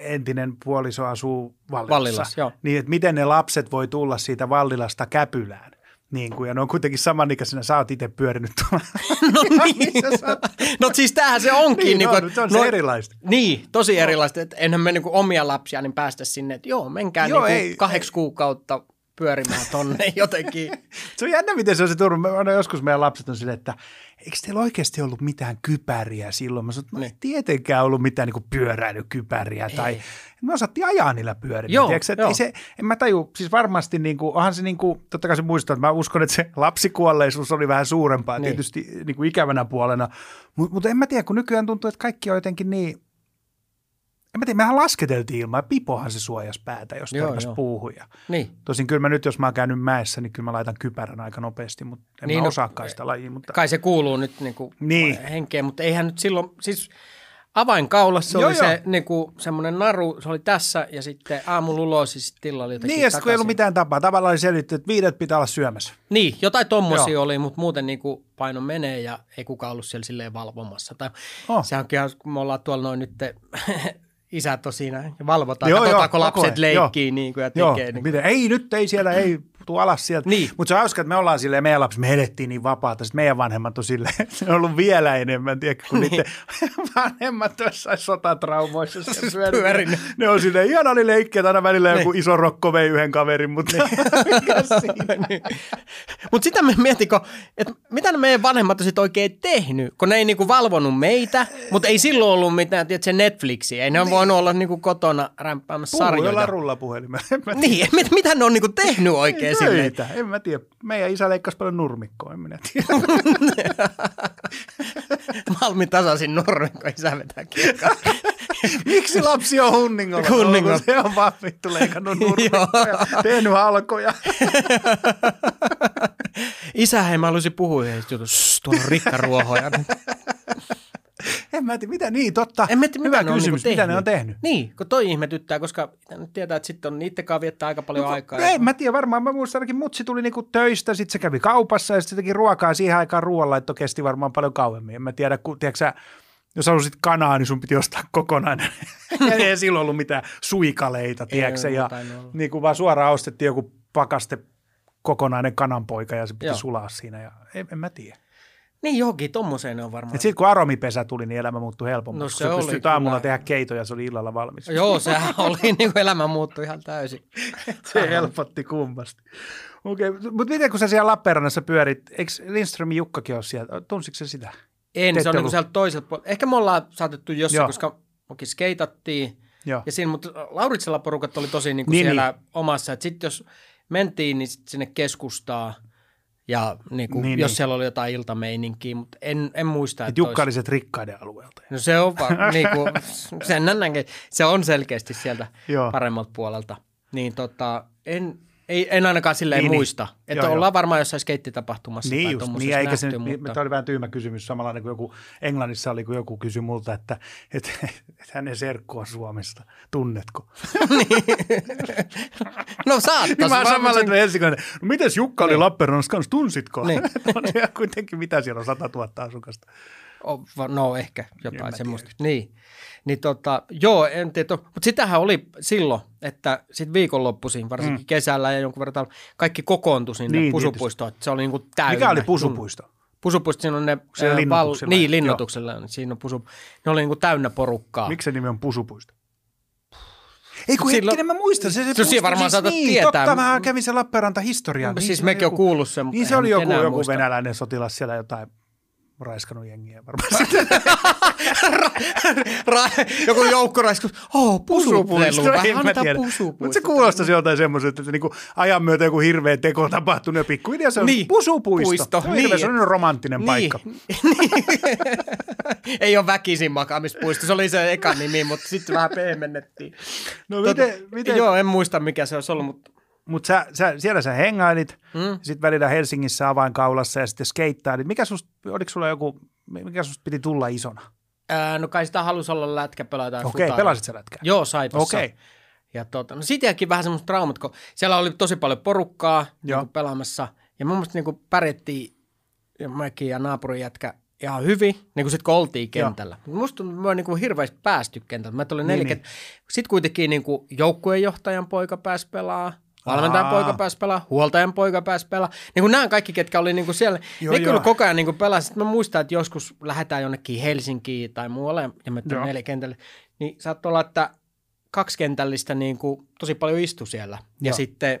entinen puoliso asuu Vallilassa, Vallilassa, joo. niin että miten ne lapset voi tulla siitä Vallilasta Käpylään. Niin kuin, ja ne on kuitenkin samanikäisenä, sä oot itse pyörinyt tuolla. No niin. no siis tämähän se onkin. Niin, niin kuin, se on se erilaista. Niin, tosi erilaista. Että enhän me niin kuin omia lapsia niin päästä sinne, että joo, menkää Joo, niin ei- kuin kahdeksi kuukautta pyörimään tonne jotenkin. Se on jännä, miten se on se Turun. Mä aina joskus meidän lapset on silleen, että eikö teillä oikeasti ollut mitään kypäriä silloin? Mä sanoin, että no Niin. tietenkään ollut mitään niin pyöräilykypäriä. Tai, Ei. me osattiin ajaa niillä pyörillä. Joo, tiedätkö, joo. se, en mä taju, siis varmasti niin kuin, onhan se niin kuin, totta kai se muistaa, että mä uskon, että se lapsikuolleisuus oli vähän suurempaa Niin. tietysti niin kuin ikävänä puolena. Mutta mut en mä tiedä, kun nykyään tuntuu, että kaikki on jotenkin niin, en mä tiedä, mehän lasketeltiin ilmaa, pipohan se suojas päätä, jos Joo, puuhun. Ja Niin. Tosin kyllä mä nyt, jos mä oon käynyt mäessä, niin kyllä mä laitan kypärän aika nopeasti, mutta en niin, mä no, osaakaan sitä lajia. Mutta... Kai se kuuluu nyt niin kuin Niin. henkeen, mutta eihän nyt silloin, siis avainkaulassa Joo, oli joo. se niin kuin semmoinen naru, se oli tässä ja sitten aamulla ulos ja sitten illalla jotenkin Niin, ja sitten kun ei ollut mitään tapaa, tavallaan oli selitty, että viidet pitää olla syömässä. Niin, jotain tommosia Joo. oli, mutta muuten niin kuin paino menee ja ei kukaan ollut siellä silleen valvomassa. Tai Oh. Se onkin ihan, kun me ollaan tuolla noin nyt, isät on siinä ja valvotaan, Joo, joo, joo, katsotaanko koko lapset ajan, leikkii niin kuin, ja Joo, tekee. Niin kuin. miten, ei nyt, ei siellä, ei tuu alas sieltä. Niin. Mutta se on hauska, että me ollaan silleen, meidän lapsi, me elettiin niin vapaata, sitten meidän vanhemmat on silleen, se on ollut vielä enemmän, tiedätkö, kun niin. niiden vanhemmat jossain sotatraumoissa pyörii. Pyörinyt. Ne on silleen, ihana oli leikkiä, aina välillä joku Niin. iso rokko vei yhden kaverin, mutta? Niin. Mutta sitä me mietinkö, että mitä ne meidän vanhemmat on sitten oikein tehnyt, kun ne ei niinku valvonut meitä, mutta ei silloin ollut mitään, tiedätkö, Netflixiä. Ei ne on voinut olla niinku kotona rämpäämässä sarjoja. jollain rullapuhelimella. En mä Niin, mit, mitä ne on niinku tehnyt oikein silleen? Töitä, en mä tiedä. Meidän isä leikkasi paljon nurmikkoa, en minä tiedä. Malmi tasaisin nurmi, kun isä vetää kiekkaa. Miksi lapsi on hunningolla? Hunningolla. Se on vaan vittu leikannut nurmikkoa ja tehnyt halkoja. Isä, hei, mä haluaisin puhua jutusta. Shh, Tuolla on rikkaruohoja. En mä tiedä, mitä niin, totta. En mä tiedä, Hyvä mitä ne on kysymys, niinku mitä ne on tehnyt? Niin, kun toi ihmetyttää, koska nyt tietää, että sitten on kanssa viettää aika paljon aikaa. No, en mä tiedä, varmaan mä muistan ainakin mutsi tuli niinku töistä, sitten se kävi kaupassa ja sitten se teki ruokaa siihen aikaan ruoanlaitto kesti varmaan paljon kauemmin. En mä tiedä, kun tiedätkö sä, jos halusit kanaa, niin sun piti ostaa kokonainen. ei silloin ollut mitään suikaleita, tiedätkö ole ja niin kuin vaan suoraan ostettiin joku pakaste kokonainen kananpoika ja se piti Joo. sulaa siinä ja en, en mä tiedä. Niin johonkin, tommoseen ne on varmaan. Et sitten kun aromipesä tuli, niin elämä muuttui helpommaksi. No se sä oli pystyt kyllä. aamulla tehdä keitoja ja se oli illalla valmis. Joo, sehän oli, niin kuin elämä muuttui ihan täysin. Se helpotti kummasti. Okei, mutta miten kun sä siellä Lappeenrannassa pyörit, eikö Lindströmin Jukkakin ole siellä, tunsitko se sitä? En, Te se on niin sieltä toiselta puolelta. Ehkä me ollaan saatettu jossain, Joo. koska mekin skeitattiin. Joo. Ja siinä, mutta Lauritsella porukat oli tosi niin kuin Niin, siellä omassa. Että sitten jos mentiin, niin sit sinne keskustaa ja niin kuin, Niin, jos niin. siellä oli jotain iltameininkiä, mutta en, en muista, Et että Jukka olisi- rikkaiden alueelta. No se on vaan, niin kuin, sen näin, se on selkeästi sieltä Joo. paremmalta puolelta. Niin tota, en, ei, en ainakaan silleen Niin, niin, niin. muista. Että Joo, ollaan varmaan jossain skeittitapahtumassa Niin tai just, niin, eikä se, nähty, niin, mutta... tämä oli vähän tyhmä kysymys, samanlainen kuin joku Englannissa oli, kun joku kysyi multa, että, että, että hänen serkku on Suomesta, tunnetko? No saattais. Niin mä samalla, sen- helsinkiläinen, no mites Jukka oli Niin. Lappeenrannassa kanssa, tunsitko? Niin. on kuitenkin, mitä siellä on, 100 000 asukasta. No ehkä jotain semmoista. tiedä. Niin. Niin tota, joo, en tiedä, mutta sitähän oli silloin, että sitten viikonloppuisin, varsinkin mm. kesällä ja jonkun verran kaikki kokoontui sinne Niin, niin, pusupuistoon, se oli niinku täynnä. Mikä oli pusupuisto? Pusupuisto, siinä on ne... ää, linnoituksella? niin, Joo. linnoituksella. Siinä on pusu, ne oli niinku täynnä porukkaa. Miksi se nimi on pusupuisto? Ei kun Silloin- hetkinen, mä muistan. Se, se siinä varmaan siis, niin, tietää. Totta, mä kävin sen Lappeenranta historiaa. No, Niin siis se mekin on kuullut sen, Niin se oli joku, joku muista. venäläinen sotilas siellä jotain raiskannut jengiä varmaan. Ra- joku joukkoraiskus. Oh, pusupuisto. Mutta se kuulostaisi joltain semmoiselta, että niinku ajan myötä joku hirveä teko on tapahtunut ja pikkuhiljaa se on Niin. pusupuisto. Puisto, Se on niin. hirveä romanttinen Niin. paikka. Ei ole väkisin makaamispuisto, se oli se eka nimi, mutta sitten vähän pehmennettiin. No miten, miten Joo, en muista mikä se olisi ollut, mutta mutta sä, sä, siellä sä hengailit, Mm. sitten välillä Helsingissä avainkaulassa ja sitten skeittailit. Mikä susta, oliko sulla joku, mikä susta piti tulla isona? ää, no kai sitä halusi olla lätkäpelaaja tai Okei, futaria. pelasit sä lätkää? Joo, Saipossa. Okei. Ja tota, no siitäkin vähän semmoista traumat, kun siellä oli tosi paljon porukkaa Joo. niin pelaamassa. Ja mun mielestä niin pärjättiin, ja mäkin ja naapurin jätkä, ihan hyvin, niin kuin sitten kun oltiin kentällä. Mutta musta on niin kuin hirveästi päästy kentältä. Mä tuli Niin, neljä niin. niin, Sitten kuitenkin niin kuin joukkueenjohtajan poika pääsi pelaa. Valmentajan Aa. poika pääsi pelaa, huoltajan poika pääsi pelaa. Niin kuin nämä kaikki, ketkä oli niin kuin siellä, Joo, ne joo. kyllä koko ajan niin kuin pelasi. Mä muistan, että joskus lähdetään jonnekin Helsinkiin tai muualle, ja tulin nelikentälle, niin saattoi olla, että kaksikentällistä niin kuin tosi paljon istui siellä. Ja Joo. sitten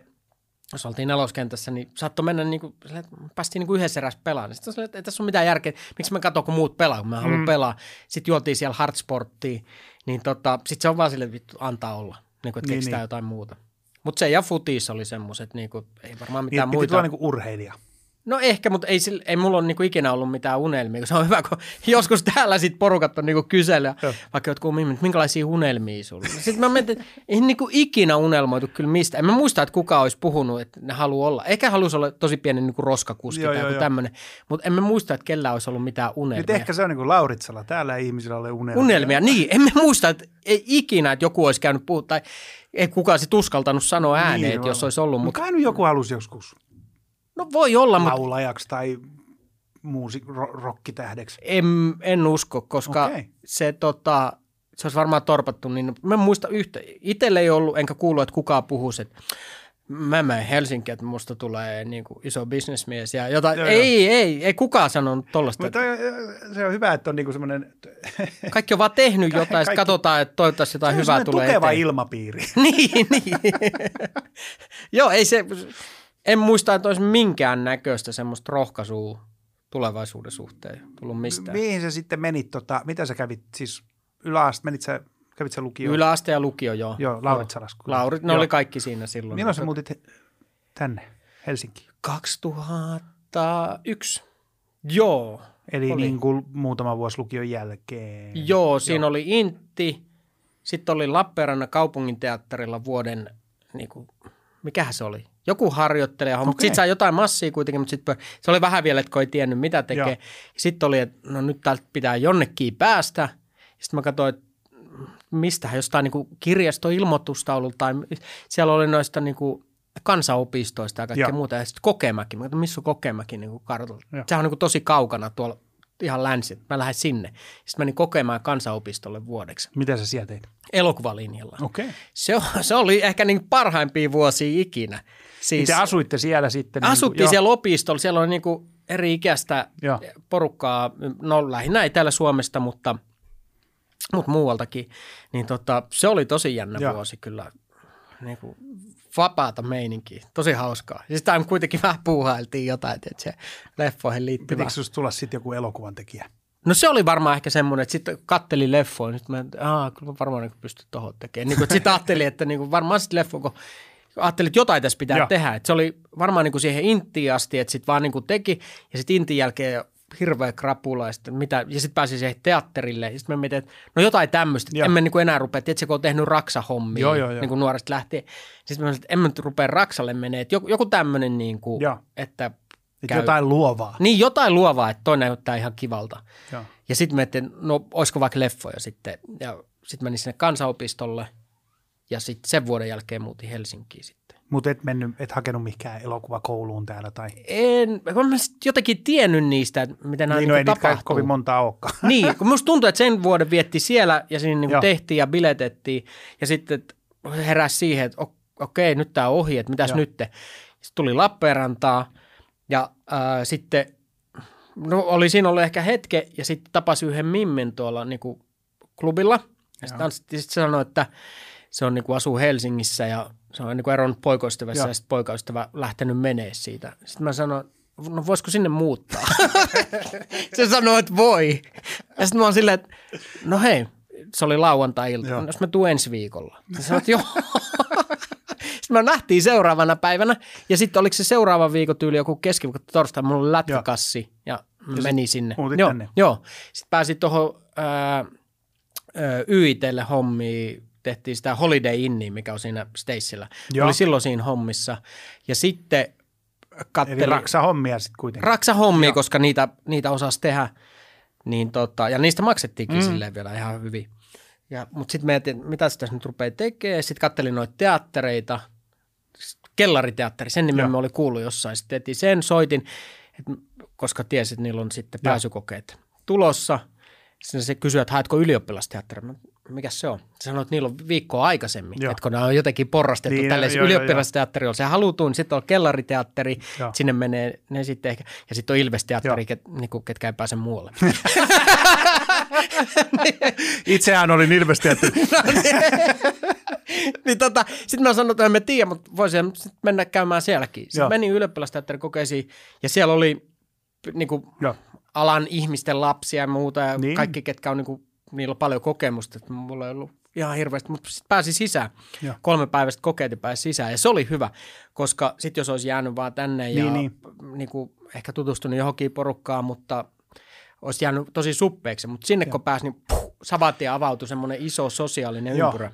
jos oltiin neloskentässä, niin saattoi mennä niin kuin, että päästiin niin kuin yhdessä erässä pelaamaan. Sitten silleen, että ei tässä ole mitään järkeä, miksi mä katson, kun muut pelaa, kun mä haluan Mm. pelaa. Sitten juotiin siellä hardsporttia, niin tota, sitten se on vaan silleen, että vittu, antaa olla, niin kuin, että Niin, keksitään niin. jotain muuta. Mutta se ja futis oli semmoiset, niin kuin, ei varmaan Niin, mitään piti muita. tulla niinku urheilija. No ehkä, mutta ei, ei mulla ole niinku ikinä ollut mitään unelmia, se on hyvä, kun joskus täällä sit porukat on niinku kysellä, Joo. vaikka jotkut että minkälaisia unelmia sulla on. Sitten mä mietin, että ei niinku ikinä unelmoitu kyllä mistä. En mä muista, että kuka olisi puhunut, että ne haluaa olla. Ehkä halusi olla tosi pieni niinku roskakuski Joo, tai joku tämmöinen, mutta en mä muista, että kellä olisi ollut mitään unelmia. Nyt ehkä se on niin kuin Lauritsalla. Täällä ei ihmisillä ole unelmia. Unelmia, niin. Emme muista, että ei ikinä, että joku olisi käynyt puhua, tai ei kukaan sit uskaltanut sanoa ääneen, Niin, että jos olisi ollut. Mutta kai nyt joku halusi joskus no voi olla, mutta laulajaksi tai muusi, ro, rokkitähdeksi. En, en usko, koska okay. se, tota, se olisi varmaan torpattu. Niin mä en muista yhtä. Itselle ei ollut, enkä kuulu, että kukaan puhuisi, että mä menen Helsinkiin, että musta tulee niin kuin iso bisnesmies ja jotain. Joo, ei, ei, ei kukaan sanonut tollaista. Mutta se on hyvä, että on niinku semmoinen Kaikki on vaan tehnyt jotain, kaikki- katsotaan, että toivottavasti jotain hyvää hyvä tulee tukeva eteen. ilmapiiri. niin, niin. Joo, ei se, en muista, että olisi minkään näköistä semmoista rohkaisua tulevaisuuden suhteen tullut mistään. Mihin sä sitten menit, tota, mitä sä kävit, siis yläast, menit sä, kävit sä lukioon? Yläaste ja lukio, joo. Joo, Lauritsalas. Laurit, ne Joo. oli kaikki siinä silloin. Milloin sä muutit tänne, Helsinkiin? 2001. Joo. Eli Oli. niin kuin muutama vuosi lukion jälkeen. Joo, siinä oli Intti. Sitten oli Lappeenrannan kaupunginteatterilla vuoden, niin kuin, mikähän se oli? Joku harjoittelija, okay. mutta sitten sai jotain massia kuitenkin, mutta sitten se oli vähän vielä, että kun ei tiennyt mitä tekee. Joo. Sitten oli, että no nyt täältä pitää jonnekin päästä. Sitten mä katsoin, että mistähän jostain niin kirjastoilmoitustaululta tai siellä oli noista niin kuin kansanopistoista ja kaikkea Joo. muuta. Ja sitten Kokemäki, mä katsoin, missä on Kokemäki niin kuin kartalla. Joo. Sehän on niin kuin tosi kaukana tuolla ihan länsi. Mä lähden sinne. Sitten menin kokemaan kansanopistolle vuodeksi Mitä sä siellä teit? elokuvalinjalla. Okei. Okay. Se, se oli ehkä niin parhaimpia vuosia ikinä. Siis Te asuitte siellä sitten? niin asuttiin kuin, siellä opistolla. Siellä oli niin kuin eri ikäistä Joo. porukkaa, no lähinnä ei täällä Suomesta, mutta, mutta muualtakin. Niin tota, se oli tosi jännä Joo. vuosi kyllä. Niin kuin vapaata meininkiä. Tosi hauskaa. Siis tämä kuitenkin vähän puuhailtiin jotain, että se leffoihin liittyvä. Pitikö susta tulla sitten joku elokuvan tekijä? No se oli varmaan ehkä semmoinen, että sitten katteli leffoa, niin sitten mä, aah, kyllä mä varmaan niin pystyn tohon tekemään. Niin sitten ajattelin, että niin kuin varmaan sitten leffa, kun ajattelin, että jotain tässä pitää Joo. Joo. tehdä. Että se oli varmaan niin kuin siihen intiin asti, että sitten vaan niin kuin teki, ja sitten intin jälkeen hirveä krapula, ja sitten, mitä, ja sitten pääsi siihen teatterille, ja sitten mä mietin, että no jotain tämmöistä, että en mä niin kuin enää rupea, tiedätkö, kun on tehnyt raksahommia, Joo, joo, joo. niin kuin nuoresta lähtien. Sitten mä sanoin, että en mä nyt rupea raksalle menee, että joku, joku tämmöinen, niin kuin, Joo. että Et jotain luovaa. niin jotain luovaa, että toi näyttää ihan kivalta. Joo. Ja sitten ajattelin, no olisiko vaikka leffoja sitten. Ja sitten menin sinne kansanopistolle ja sitten sen vuoden jälkeen muutin Helsinkiin sitten. Mutta et, mennyt, et hakenut mihinkään elokuvakouluun täällä tai... En, kun mä sit jotenkin tiennyt niistä, miten nämä Niin, niin no tapahtuu. kovin montaa olekaan. Niin, kun musta tuntuu, että sen vuoden vietti siellä ja siinä niin tehtiin ja biletettiin ja sitten heräsi siihen, että ok- okei, nyt tämä ohi, että mitäs Joo. nyt. Sitten tuli Lappeenrantaa ja äh, sitten no oli siinä ollut ehkä hetke ja sitten tapasi yhden mimmin tuolla niin kuin klubilla. Ja sitten sit sanoi, että se on niin kuin asuu Helsingissä ja se on niin kuin eronnut poikaystävässä Joo. ja sitten poikaystävä lähtenyt menee siitä. Sitten mä sanoin, no voisiko sinne muuttaa? se sanoi, että voi. Ja sitten mä oon silleen, että no hei, se oli lauantai-ilta, Joo. jos mä tuun ensi viikolla. Ja sanoin, että joo. Sitten me nähtiin seuraavana päivänä ja sitten oliko se seuraava viikon tyyli joku keskiviikko torstai, mulla oli lätkäkassi ja, ja meni sinne. joo, tänne. joo. Sitten pääsin tuohon YITlle hommiin, tehtiin sitä Holiday Innia, mikä on siinä Stacella. Joo. Oli silloin siinä hommissa. Ja sitten Eli kattelin raksa hommia sitten kuitenkin. raksa hommia, Joo. koska niitä, niitä osasi tehdä. Niin tota, ja niistä maksettiinkin Mm. silleen vielä ihan hyvin. Ja, mutta sitten mietin, mitä sitä nyt rupeaa tekemään. Sitten kattelin noita teattereita. Kellariteatteri, sen nimen oli kuullut jossain. Sitten etin sen, soitin, et, koska tiesin, että niillä on sitten Joo. pääsykokeet tulossa. Sitten se kysyi, että haetko ylioppilasteatteria. Mikä se on? Se sanoi, että niillä on viikkoa aikaisemmin, Joo. että kun ne on jotenkin porrastettu Niin, niin, tälleen joo, joo, ylioppilasteatterilla. Se halutuun, sitten on kellariteatteri, Joo. sinne menee ne sitten ehkä, ja sitten on Ilvesteatteri, ket, niinku, ketkä ei pääse muualle. Itseään olin ilmeisesti, että niin tota, sitten mä sanoin, että en mä tiedä, mutta voisin mennä käymään sielläkin. Sitten Joo. menin ylioppilasteatterin kokeisiin, ja siellä oli niinku, Joo. alan ihmisten lapsia ja muuta, ja Niin. niin. kaikki, ketkä on niinku, niillä on paljon kokemusta, että mulla ei ollut ihan hirveästi, mutta sitten pääsi sisään. Joo. Kolme päivästä kokeilti pääsi sisään, ja se oli hyvä, koska sitten jos olisi jäänyt vaan tänne ja Niin, niin. Niinku, ehkä tutustunut johonkin porukkaan, mutta olisi jäänyt tosi suppeeksi, mutta sinne kun pääsi, niin puh, savatien avautui semmoinen iso sosiaalinen Joo. ympyrä.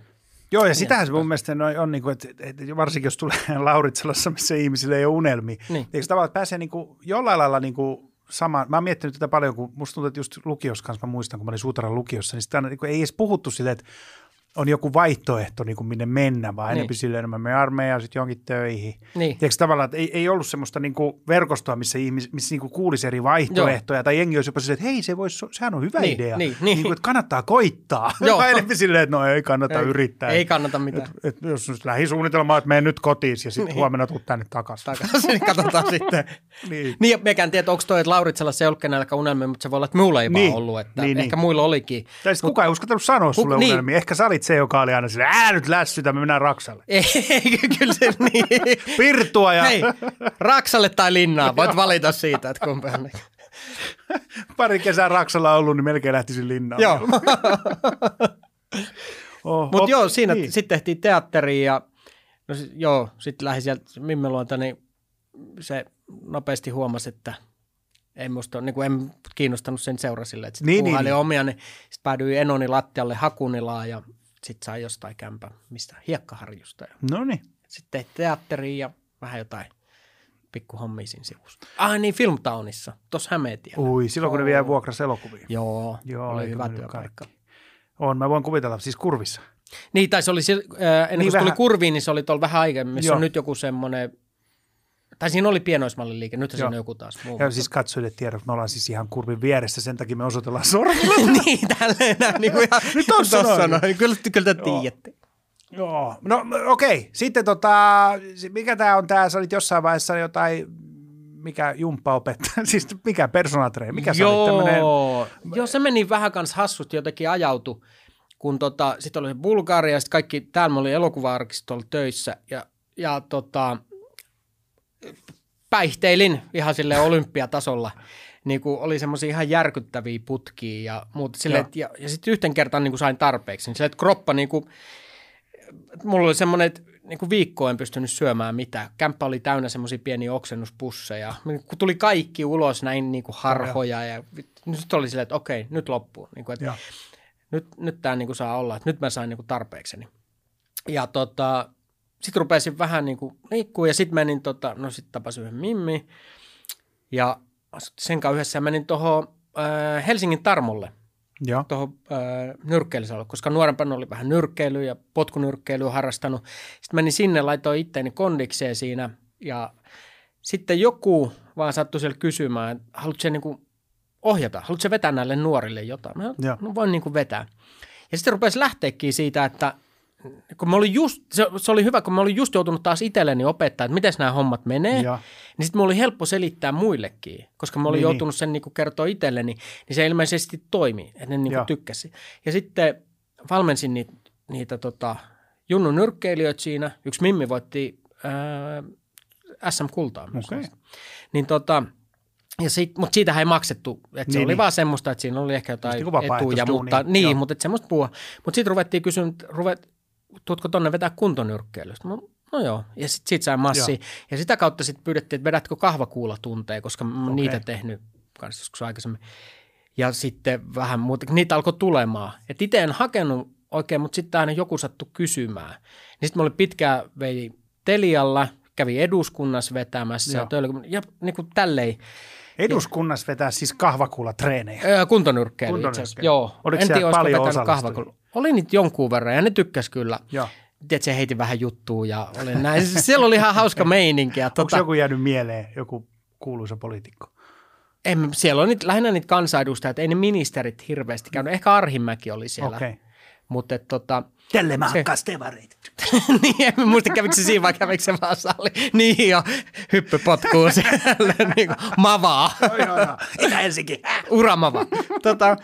Joo, ja sitähän se mun mielestä on, on niin kuin, että, että varsinkin jos tulee Lauritsalassa, missä ihmisillä ei ole unelmia. Niin. Eikö tavallaan, että pääsee niin kuin, jollain lailla niin kuin sama, mä oon miettinyt tätä paljon, kun musta tuntuu, että just lukiossa kanssa, mä muistan, kun mä olin Suutaran lukiossa, niin sitä niin ei edes puhuttu silleen, että on joku vaihtoehto, niin kuin minne mennä, vaan Niin. niin. enemmän silleen, että mä menen armeijaan, sitten jonkin töihin. Niin. Tiedätkö tavallaan, että ei, ei ollut semmoista niin kuin verkostoa, missä, ihmis, missä niin kuin kuulisi eri vaihtoehtoja, tai jengi olisi jopa silleen, että hei, se voisi, sehän on hyvä Niin, idea. niin, niin. kuin, että kannattaa koittaa. Joo. Vaan enemmän silleen, että no ei kannata Ei- yrittää. ei kannata mitään. Et, et, jos nyt lähisuunnitelma, että menen nyt kotiin ja sitten Niin. huomenna tuut tänne takaisin. takaisin, niin katsotaan sitten. Niin. Niin, ja mekään tiedä, onko toi, että Lauritsella se ei ollut kenelläkään unelmia, mutta se voi olla, että mulla ei Niin, vaan ollut, että niin, ehkä niin. muilla olikin. Tai sitten kukaan ei uskaltanut sanoa sulle niin. unelmia. Ehkä sä olit se, joka oli aina silleen, ää nyt lässytä, me mennään Raksalle. Ei, kyllä se niin. Pirtua ja Hei, Raksalle tai Linnaan, voit valita siitä, että kumpi on. pari kesää Raksalla ollut, niin melkein lähtisin linnaan. Joo, Oh, mutta joo, siinä niin. niin. sitten tehtiin teatteriin ja no, sit- joo, sitten lähdin sieltä Mimme luonta, niin se nopeasti huomasi, että ei musta, niin kuin en kiinnostanut sen seura sille, että sitten Niin, niin, niin, niin. omia, niin sitten päädyin Enoni lattialle Hakunilaan ja sitten sai jostain kämpä, mistä hiekkaharjusta. No niin. sitten tehtiin teatteriin ja vähän jotain pikkuhommia siinä sivussa. Ah niin, Filmtownissa, tuossa Hämeetiellä. Ui, silloin kun ne vielä vuokras elokuvia. Joo, Joo, oli hyvä työpaikka. On, mä voin kuvitella, siis kurvissa. Niin, tai se oli, äh, ennen kuin Niin se tuli kurviin, niin se oli tuolla vähän aiemmin, missä Joo. on nyt joku semmoinen, tai siinä oli pienoismallin liike, nyt Joo. se on joku taas muu. Ja siis katsojille tiedot, me ollaan siis ihan kurvin vieressä, sen takia me osoitellaan sormilla. niin, tälleen näin, niin kuin Nyt on tossa noin. Kyllä, kyllä te Joo. tiedätte. Joo, no okei. Sitten tota, mikä tämä on tämä, sä olit jossain vaiheessa jotain, mikä jumppaopettaja, siis mikä personal trainer, mikä sä olit tämmönen, Joo, joo, se meni vähän kans hassusti jotenkin ajautu, kun tota, sitten oli se Bulgaria ja sitten kaikki, täällä mä olin elokuva-arkistolla töissä ja, ja tota, päihteilin ihan sille olympiatasolla. Niin kuin oli semmoisia ihan järkyttäviä putkia ja muuta. Sille, et, ja, ja sitten yhten kertaan niin kuin sain tarpeeksi. Niin sille, että kroppa niin kuin, mulla oli semmoinen, että niin kuin viikkoa en pystynyt syömään mitään. Kämppä oli täynnä semmoisia pieniä oksennuspusseja. Kun tuli kaikki ulos näin niin kuin harhoja ja nyt oli silleen, että okei, nyt loppuu. Niin kuin, että nyt, nyt tämä niin kuin saa olla, että nyt mä sain niin kuin tarpeekseni. Ja tota, sitten rupesin vähän niin kuin ja sitten menin, tota, no sitten tapasin yhden Mimmi ja sen kanssa yhdessä menin tuohon äh, Helsingin Tarmolle tuohon äh, koska nuorempana oli vähän nyrkkeilyä ja potkunyrkkeilyä harrastanut. Sitten menin sinne, laitoin itteeni kondikseen siinä ja sitten joku vaan sattui siellä kysymään, että haluatko se niin ohjata, haluatko se vetää näille nuorille jotain? Mä, no voin niin kuin vetää. Ja sitten rupesi lähteekin siitä, että kun mä olin just, se, se oli hyvä, kun mä olin just joutunut taas itselleni opettaa, että miten nämä hommat menee, joo, niin sitten mulla oli helppo selittää muillekin, koska mä olin Niin, niin, joutunut sen niinku kertoa itselleni, niin se ilmeisesti toimi, että ne niinku Joo. tykkäsi. Ja sitten valmensin niitä, niitä tota, Junnun nyrkkeilijöitä siinä. Yksi Mimmi voitti ää, SM-kultaa myös. Okei. näistä. Niin tota, ja sit, mutta siitähän ei maksettu, että se Niin, oli niin. vaan semmoista, että siinä oli ehkä jotain niinku etuja, mutta, niin, Joo. mutta et semmoista puhua. Mutta sitten ruvettiin kysyä, ruvet, tuutko tonne vetää kuntonyrkkeilystä? No, no joo, ja sitten sit sai massi. Ja sitä kautta sitten pyydettiin, että vedätkö kahvakuulla tunteja, koska mä Okei. niitä tehnyt kanssa joskus aikaisemmin. Ja sitten vähän muuta, niitä alkoi tulemaan. Et itse en hakenut oikein, mutta sitten aina joku sattui kysymään. Niin sitten mä olin pitkään vei Telialla, kävi eduskunnassa vetämässä Joo. ja, töillä, ja niin kuin tälleen. eduskunnassa vetää siis kahvakuulla treenejä. Öö, kuntonyrkkeily itse asiassa. Kuntonyrkkeily. Joo. Oliko en tiedä, paljon kahvakulla. Oli niitä jonkun verran ja ne tykkäs kyllä. Joo. Tiedätkö, se heitin vähän juttua ja oli näin. Siellä oli ihan hauska meininki. Ja Onko tota, joku jäänyt mieleen, joku kuuluisa poliitikko? en, siellä on niitä, lähinnä niitä kansanedustajat, ei ne ministerit hirveästi käynyt. Ehkä Arhimäki oli siellä. Okei. Mutta tota, Tälle mä hakkaan stevareita. niin, en muista kävikö se siinä vai kävikö se vaan sali. Niin jo, hyppy potkuu siellä, niin kuin mavaa. Joo, joo, joo. Itä Helsinki. Uramava. tota,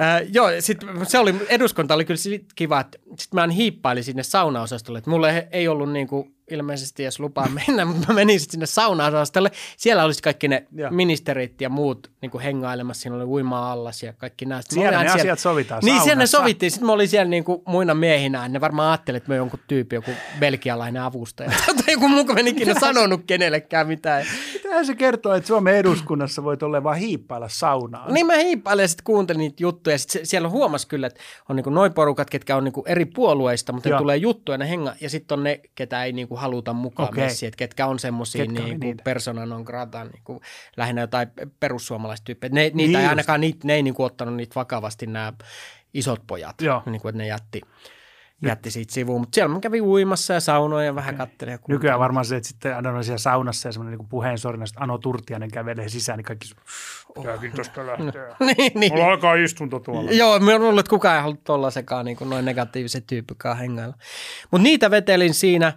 Äh, joo, sit se oli, eduskunta oli kyllä kiva, että sit mä hiippailin sinne saunaosastolle, että mulle ei ollut niinku ilmeisesti edes lupaa mennä, mutta mä menin sitten sinne saunaosastolle. Siellä olisi kaikki ne Joo. ministerit ja muut niinku hengailemassa, siinä oli uimaa allas ja kaikki nämä. Sitten Siellä ne aina asiat sovitaan Niin, siellä ne sovittiin. Sitten mä olin siellä niinku muina miehinä. Ne varmaan ajattelivat, että mä jonkun tyyppi, joku belgialainen avustaja. tai joku en ikinä sanonut kenellekään mitään. Mitähän se kertoo, että Suomen eduskunnassa voit olla vaan hiippailla saunaan? Niin mä hiippailin ja sitten kuuntelin niitä juttuja. Sitten siellä huomasi kyllä, että on niinku noin porukat, ketkä on niinku eri puolueista, mutta ne tulee juttuja, ne henga, ja sitten on ne, ketä ei niinku haluta mukaan Okei. messiin, että ketkä on semmoisia niinku niitä? persona non grata, niinku, lähinnä jotain perussuomalaistyyppejä. Ne, niitä Niin ei just. ainakaan, niitä, ne ei niinku ottanut niitä vakavasti nämä isot pojat, Joo. niinku, että ne jätti, jätti siitä sivuun. Mutta siellä mä kävin uimassa ja saunoin ja vähän kattelin. Ja. Nykyään varmaan se, että sitten aina on siellä saunassa ja semmoinen niin puheen sorina, että Ano Turtianen kävelee sisään, niin kaikki Pitääkin tosta lähteä. niin, niin. Mulla alkaa istunto tuolla. Joo, mä luulen, että kukaan ei halua tollasekaan niin kuin noin negatiiviset tyyppikaan hengailla. Mutta niitä vetelin siinä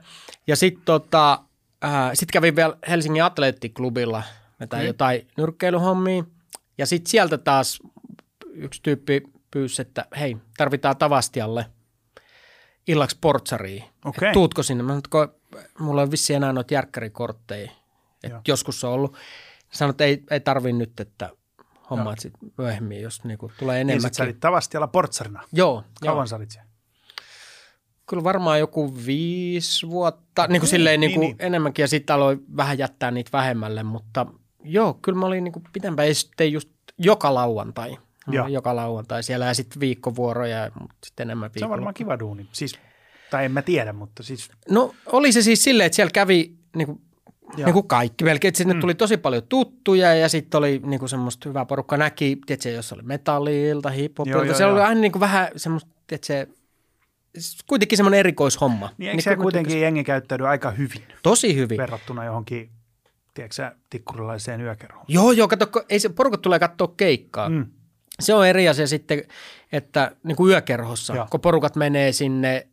ja sitten tota, äh, sit kävin vielä Helsingin Atleettiklubilla vetää Okei. jotain nyrkkeilyhommia. Ja sitten sieltä taas yksi tyyppi pyysi, että hei, tarvitaan Tavastialle illaksi portsariin. Okei. Et Tuutko sinne? Mä sanoin, mulla on vissiin enää noita järkkärikortteja. Et Joo. joskus se on ollut. Sanoin, että ei, ei tarvi nyt, että hommaat sitten myöhemmin, jos niinku tulee Niin enemmän. sit sä olit Tavastialla portsarina. Joo, joo. Kauan sä olit siellä? Kyllä varmaan joku viisi vuotta, niin kuin silleen niin niin, niin. enemmänkin ja sitten aloin vähän jättää niitä vähemmälle, mutta joo, kyllä mä olin niin kuin pitempään ja sitten just joka lauantai. Olin Joka lauantai siellä ja sitten viikkovuoroja, mutta sitten enemmän Se on varmaan kiva duuni. Siis, tai en mä tiedä, mutta siis No oli se siis silleen, että siellä kävi niin kuin, niin kuin kaikki melkein, että sinne tuli tosi paljon tuttuja ja sitten oli niin kuin semmoista hyvää porukkaa. Näki, tiedätkö, jos oli metallilta, Joo, hiphopilta, se joo. oli aina niin kuin vähän semmoista, tiedätkö, kuitenkin semmoinen erikoishomma. niin eikö Niin mä kuitenkin jengi käyttäydy aika hyvin Tosi hyvin. verrattuna johonkin, tiedätkö tikkurilaiseen yökerhoon? Joo, joo, kato, ei se, porukat tulee katsoa keikkaa. Mm. Se on eri asia sitten, että niin kuin yökerhossa, Joo. joo. kun porukat menee sinne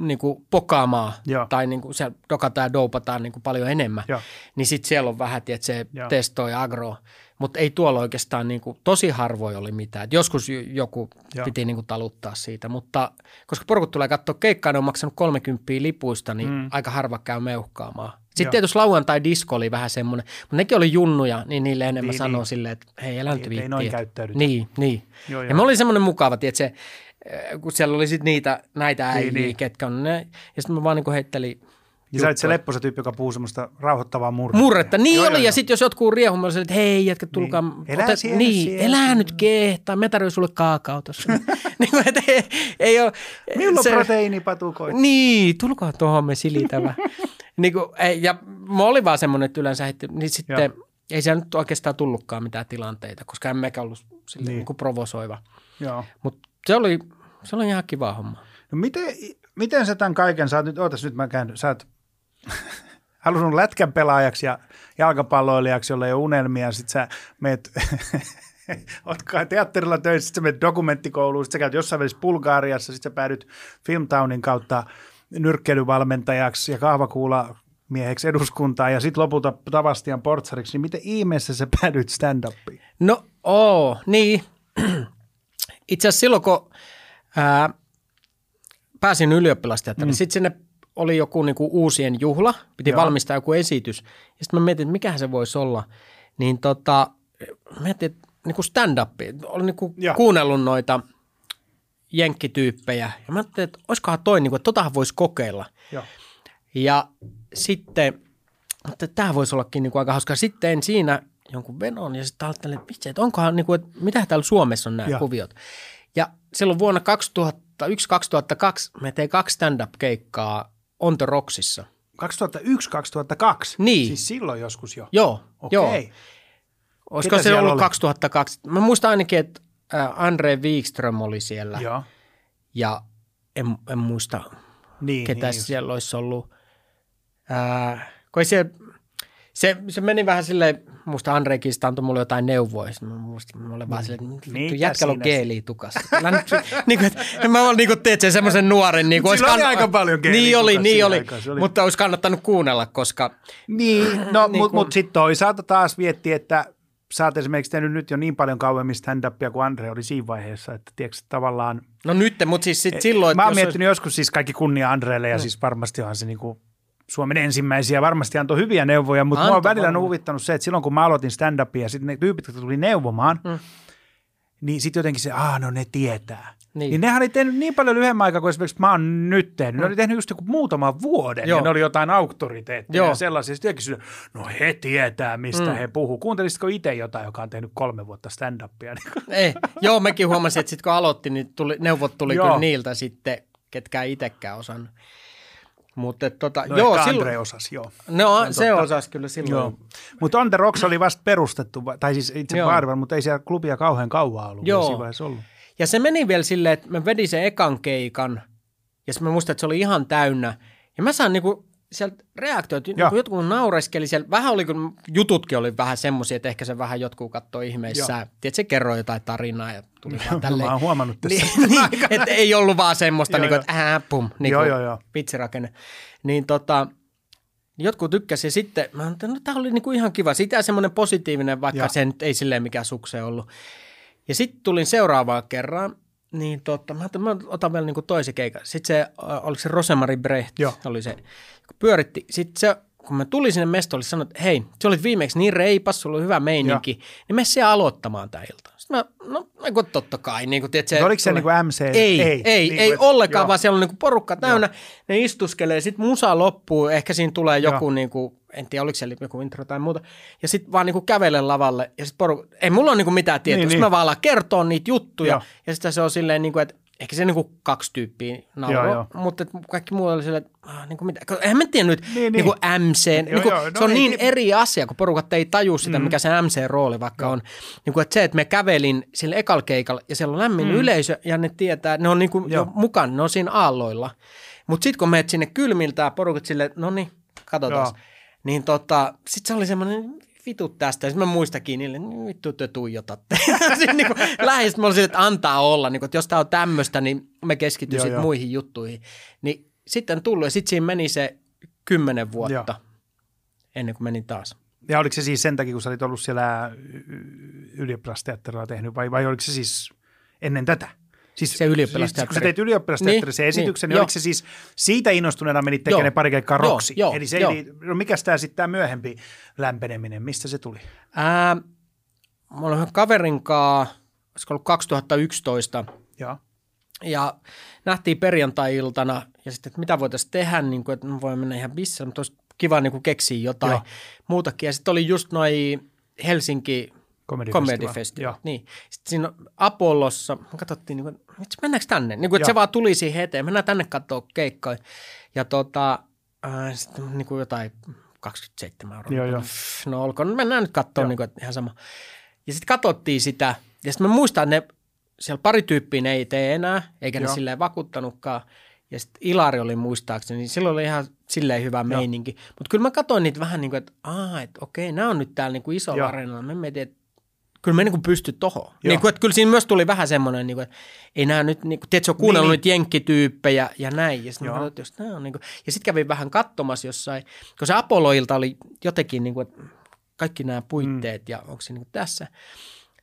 niin kuin pokaamaan Joo. tai niin kuin siellä dokataan ja doupataan niin kuin paljon enemmän, Joo. niin sitten siellä on vähän, että se Joo. testoi agro, mutta ei tuolla oikeastaan niin kuin, tosi harvoin oli mitään. Et joskus joku Joo. Piti niin kuin taluttaa siitä, mutta koska porukat tulee katsoa keikkaa, ne on maksanut 30 lipuista, niin Mm. aika harva käy meuhkaamaan. Sitten Joo. tietysti lauantai disko oli vähän semmoinen, mutta nekin oli junnuja, niin niille enemmän Niin, niin, sanoo niin. niin. silleen, että hei, älä nyt Ei- ei viitti. noin käyttäydytä. Niin, niin. Joo, Ja joo. me oli semmoinen mukava, tiedätkö, se, äh, kun siellä oli sitten niitä, näitä äijiä, niin. niin, ketkä on ne, ja sitten mä vaan niin heittelin Ja sä olit se lepposa tyyppi, joka puhuu semmoista rauhoittavaa murretta. Murretta, niin Joo, oli, joo, ja sitten jos jotkut olisin, että hei jätkä, tulkaa. Niin. Elää siellä, niin, siellä. elää nyt kehtaa, mä tarjoin sulle kaakao tuossa. niin kuin, että ei, ei ole. Milloin proteiinipatukoita? Niin, tulkaa tuohon me silitävä. niin kuin, ei, ja mä olin vaan semmoinen, että yleensä heitti, niin sitten Joo. ei siellä nyt oikeastaan tullutkaan mitään tilanteita, koska en mekään ollut silleen, Niin. niin. niin kuin provosoiva. Joo. Mutta se oli, se oli ihan kiva homma. No miten, miten sä tämän kaiken, sä oot nyt, ootas nyt mä käyn, sä oot halunnut lätkän pelaajaksi ja jalkapalloilijaksi, jolla ei ole unelmia, sit sä meet, oot kai teatterilla töissä, sit sä menet dokumenttikouluun, sit sä käyt jossain välissä Bulgaariassa, sit sä päädyt Filmtownin kautta nyrkkeilyvalmentajaksi ja kahvakuula mieheksi eduskuntaan ja sitten lopulta Tavastian portsariksi, niin miten ihmeessä sä päädyit stand-upiin? No, oo, niin. Itse asiassa silloin, kun ää, pääsin ylioppilasteatteriin, mm. sitten sinne oli joku niinku uusien juhla, piti Joo. Valmistaa joku esitys. Ja sitten mä mietin, että mikähän se voisi olla. Niin tota, mietin, että niinku stand-up, olin niinku Joo. kuunnellut noita jenkkityyppejä. Ja mä ajattelin, että olisikohan toi, niinku, että totahan voisi kokeilla. Joo. Ja sitten, että tämä voisi ollakin niinku aika hauska. Sitten tein siinä jonkun venon ja sitten ajattelin, että vitsi, että onkohan, niinku, että mitä täällä Suomessa on nämä Joo. kuviot. Ja silloin vuonna 2001-2002 me tein kaksi stand-up-keikkaa On the Rocksissa. 2001-2002? Niin. Siis silloin joskus jo? Joo, joo. Okei. Olisiko Ketä se siellä ollut oli? 2002? Mä muistan ainakin, että äh, Andre Wikström oli siellä Joo. ja en, en muista Niin, ketä niin just. siellä olisi ollut. Ää, kun ei siellä, Se, se meni vähän silleen, musta Andreikin sitä antoi mulle jotain neuvoja. Mä, musta, mä olin vaan silleen, että jätkällä on geeliä tukassa. Älä nyt, niin kuin, että, mä olin niin kuin, teet sen semmoisen nuoren. Niin kuin, Sillä oli aika paljon geeliä Niin oli, niin oli, aikaan, se oli- mutta olisi kannattanut kuunnella, koska Niin, no, Niin mutta kun- mut sitten toisaalta taas vietti, että sä oot esimerkiksi tehnyt nyt jo niin paljon kauemmin stand-upia kuin Andre oli siinä vaiheessa, että tiedätkö, tavallaan... No nyt, mutta siis sit silloin, Mä oon miettinyt joskus siis kaikki kunnia Andreelle ja siis varmasti onhan se niinku Suomen ensimmäisiä, varmasti antoi hyviä neuvoja, mutta mua on välillä varmaan. huvittanut se, että silloin kun mä aloitin stand-upia ja sitten ne tyypit, jotka tuli neuvomaan, mm. niin sitten jotenkin se, aah no ne tietää. Niin. Niin. nehän oli tehnyt niin paljon lyhyemmän aikaa kuin esimerkiksi mä oon nyt tehnyt. Ne oli tehnyt just joku muutaman vuoden Joo. ja ne oli jotain auktoriteetteja Joo. ja sellaisia. Sitten kysynyt, no he tietää, mistä mm. he puhuu. Kuuntelisitko itse jotain, joka on tehnyt kolme vuotta stand-upia? Ei. Joo, mekin huomasin, että sitten kun aloitti, niin tuli, neuvot tuli Joo. kyllä niiltä sitten, ketkä ei itsekään osannut. Mutta tota, no joo, silloin, Andre osasi, joo. no, se totta. osasi kyllä silloin. Joo. Mutta On The Rocks oli vasta perustettu, tai siis itse. Baarival, mutta ei siellä klubia kauhean kauan ollut Joo. ollut. Ja se meni vielä silleen, että mä vedin sen ekan keikan, ja mä muistan, että se oli ihan täynnä. Ja mä saan niinku sieltä reaktioita, Joo. niinku jotkut naureskeli siellä. Vähän oli, kun jututkin oli vähän semmoisia, että ehkä se vähän jotkut katsoi ihmeissään. Tiedätkö, se kerroi jotain tarinaa ja tuli vaan Mä tälleen. oon huomannut tässä. niin, niin, että ei ollut vaan semmoista, niin kuin, että ää, pum, niin Joo, joo, joo. vitsirakenne. Niin tota, jotkut tykkäsi ja sitten, mä ajattelin, no tämä oli niinku ihan kiva. Sitä semmoinen positiivinen, vaikka Joo. se nyt ei silleen mikään sukse ollut. Ja sitten tulin seuraavaan kerran, niin tota, mä mä otan vielä niinku toisen keikan. Sitten se, äh, oliko se Rosemary Brecht, Joo. oli se, kun pyöritti. Sitten se, kun mä tulin sinne mestolle, se sanoi, että hei, se olit viimeksi niin reipas, sulla oli hyvä meininki, niin mene siellä aloittamaan tämä ilta. Sitten mä, no, no kun totta kai, niin kuin, tiedät, se, oliko se tulee- niinku MC? Ei, ei, ei, Niin ei kuin, ollenkaan, joo. vaan siellä on niinku porukka täynnä, ne istuskelee, sitten musa loppuu, ehkä siinä tulee joku, Joo. niinku, en tiedä oliko siellä joku intro tai muuta, ja sitten vaan niinku kävele lavalle, ja sitten porukka, ei mulla ole niinku mitään tietoa, Niin, niin, mä vaan alan kertoa niitä juttuja, Joo. ja sitten se on silleen, niinku, että ehkä se niinku kaksi tyyppiä nauroi, mutta kaikki muu oli silleen, että ah, niinku mitä, eihän mä tiedä nyt Niin, niin, niin. niinku MC, Joo, niinku, joo, no se on niin niin. eri asia, kun porukat ei taju sitä, mm. mikä se MC-rooli vaikka on. Niin kuin, että se, että me kävelin sille ekal keikalla ja siellä on lämmin mm. yleisö ja ne tietää, ne on niin kuin jo mukana, ne on siinä aalloilla. Mutta sitten kun menet sinne kylmiltään porukat silleen, no niin, katsotaan. Joo. Niin tota, sitten se oli semmoinen vitut tästä. Sitten mä muistakin niille, "Niin vittu te tuijotatte. Sitten niin lähes mä olin silleen, että antaa olla, niin kuin, että jos tää on tämmöistä, niin me keskityn Joo, sitten joo. muihin juttuihin. Niin sitten tullut ja sitten siinä meni se kymmenen vuotta ennen kuin menin taas. Ja oliko se siis sen takia, kun sä olit ollut siellä ylioppilasteatterilla tehnyt, vai, vai oliko se siis ennen tätä? Siis, Se ylioppilasteatteri. Siis, kun sä teit ylioppilasteatterissa Niin, esityksen, niin, niin, oliko se siis siitä innostuneena menit tekemään Joo. pari keikkaa roksi? joo, Eli se joo. ei, no mikäs tämä sitten tämä myöhempi lämpeneminen, mistä se tuli? Ää, mä yhden kaverin kanssa, olisiko ollut 2011, Joo. ja nähtiin perjantai-iltana, ja sitten, että mitä voitaisiin tehdä, niin kuin, että voimme mennä ihan bisselle, mutta olisi kiva niin kuin keksiä jotain Joo. muutakin. Ja sitten oli just noi Helsinki Comedy Comedy Festival. Niin. Sitten siinä Apollossa, me katsottiin, niin kuin, mennäänkö tänne? Niin kuin, että se vaan tuli siihen eteen, mennään tänne katsoa keikkoja. Ja tota, äh, sitten niin kuin jotain 27 euroa. Joo, joo. No olkoon, mennään nyt katsoa, niin kuin, ihan sama. Ja sitten katsottiin sitä, ja sitten mä muistan, että ne, siellä pari tyyppiä ne ei tee enää, eikä ne Joo. silleen vakuuttanutkaan. Ja sitten Ilari oli muistaakseni, niin silloin oli ihan silleen hyvä meininki. Mutta kyllä mä katsoin niitä vähän niin kuin, että aah, että okei, nämä on nyt täällä niin kuin isolla areenalla. Mä mietin, että kyllä me niin kuin pysty tohon. Niin kuin, että kyllä siinä myös tuli vähän semmoinen, niin kuin, että ei nämä nyt, niin kuin, tiedätkö, on kuunnellut Niin, niitä jenkkityyppejä ja näin. Ja sitten mä katsoin, jos nämä on niin kuin, ja sitten kävin vähän katsomassa jossain, kun se Apollo-ilta oli jotenkin niin kuin, että kaikki nämä puitteet mm. ja onko se niin kuin tässä.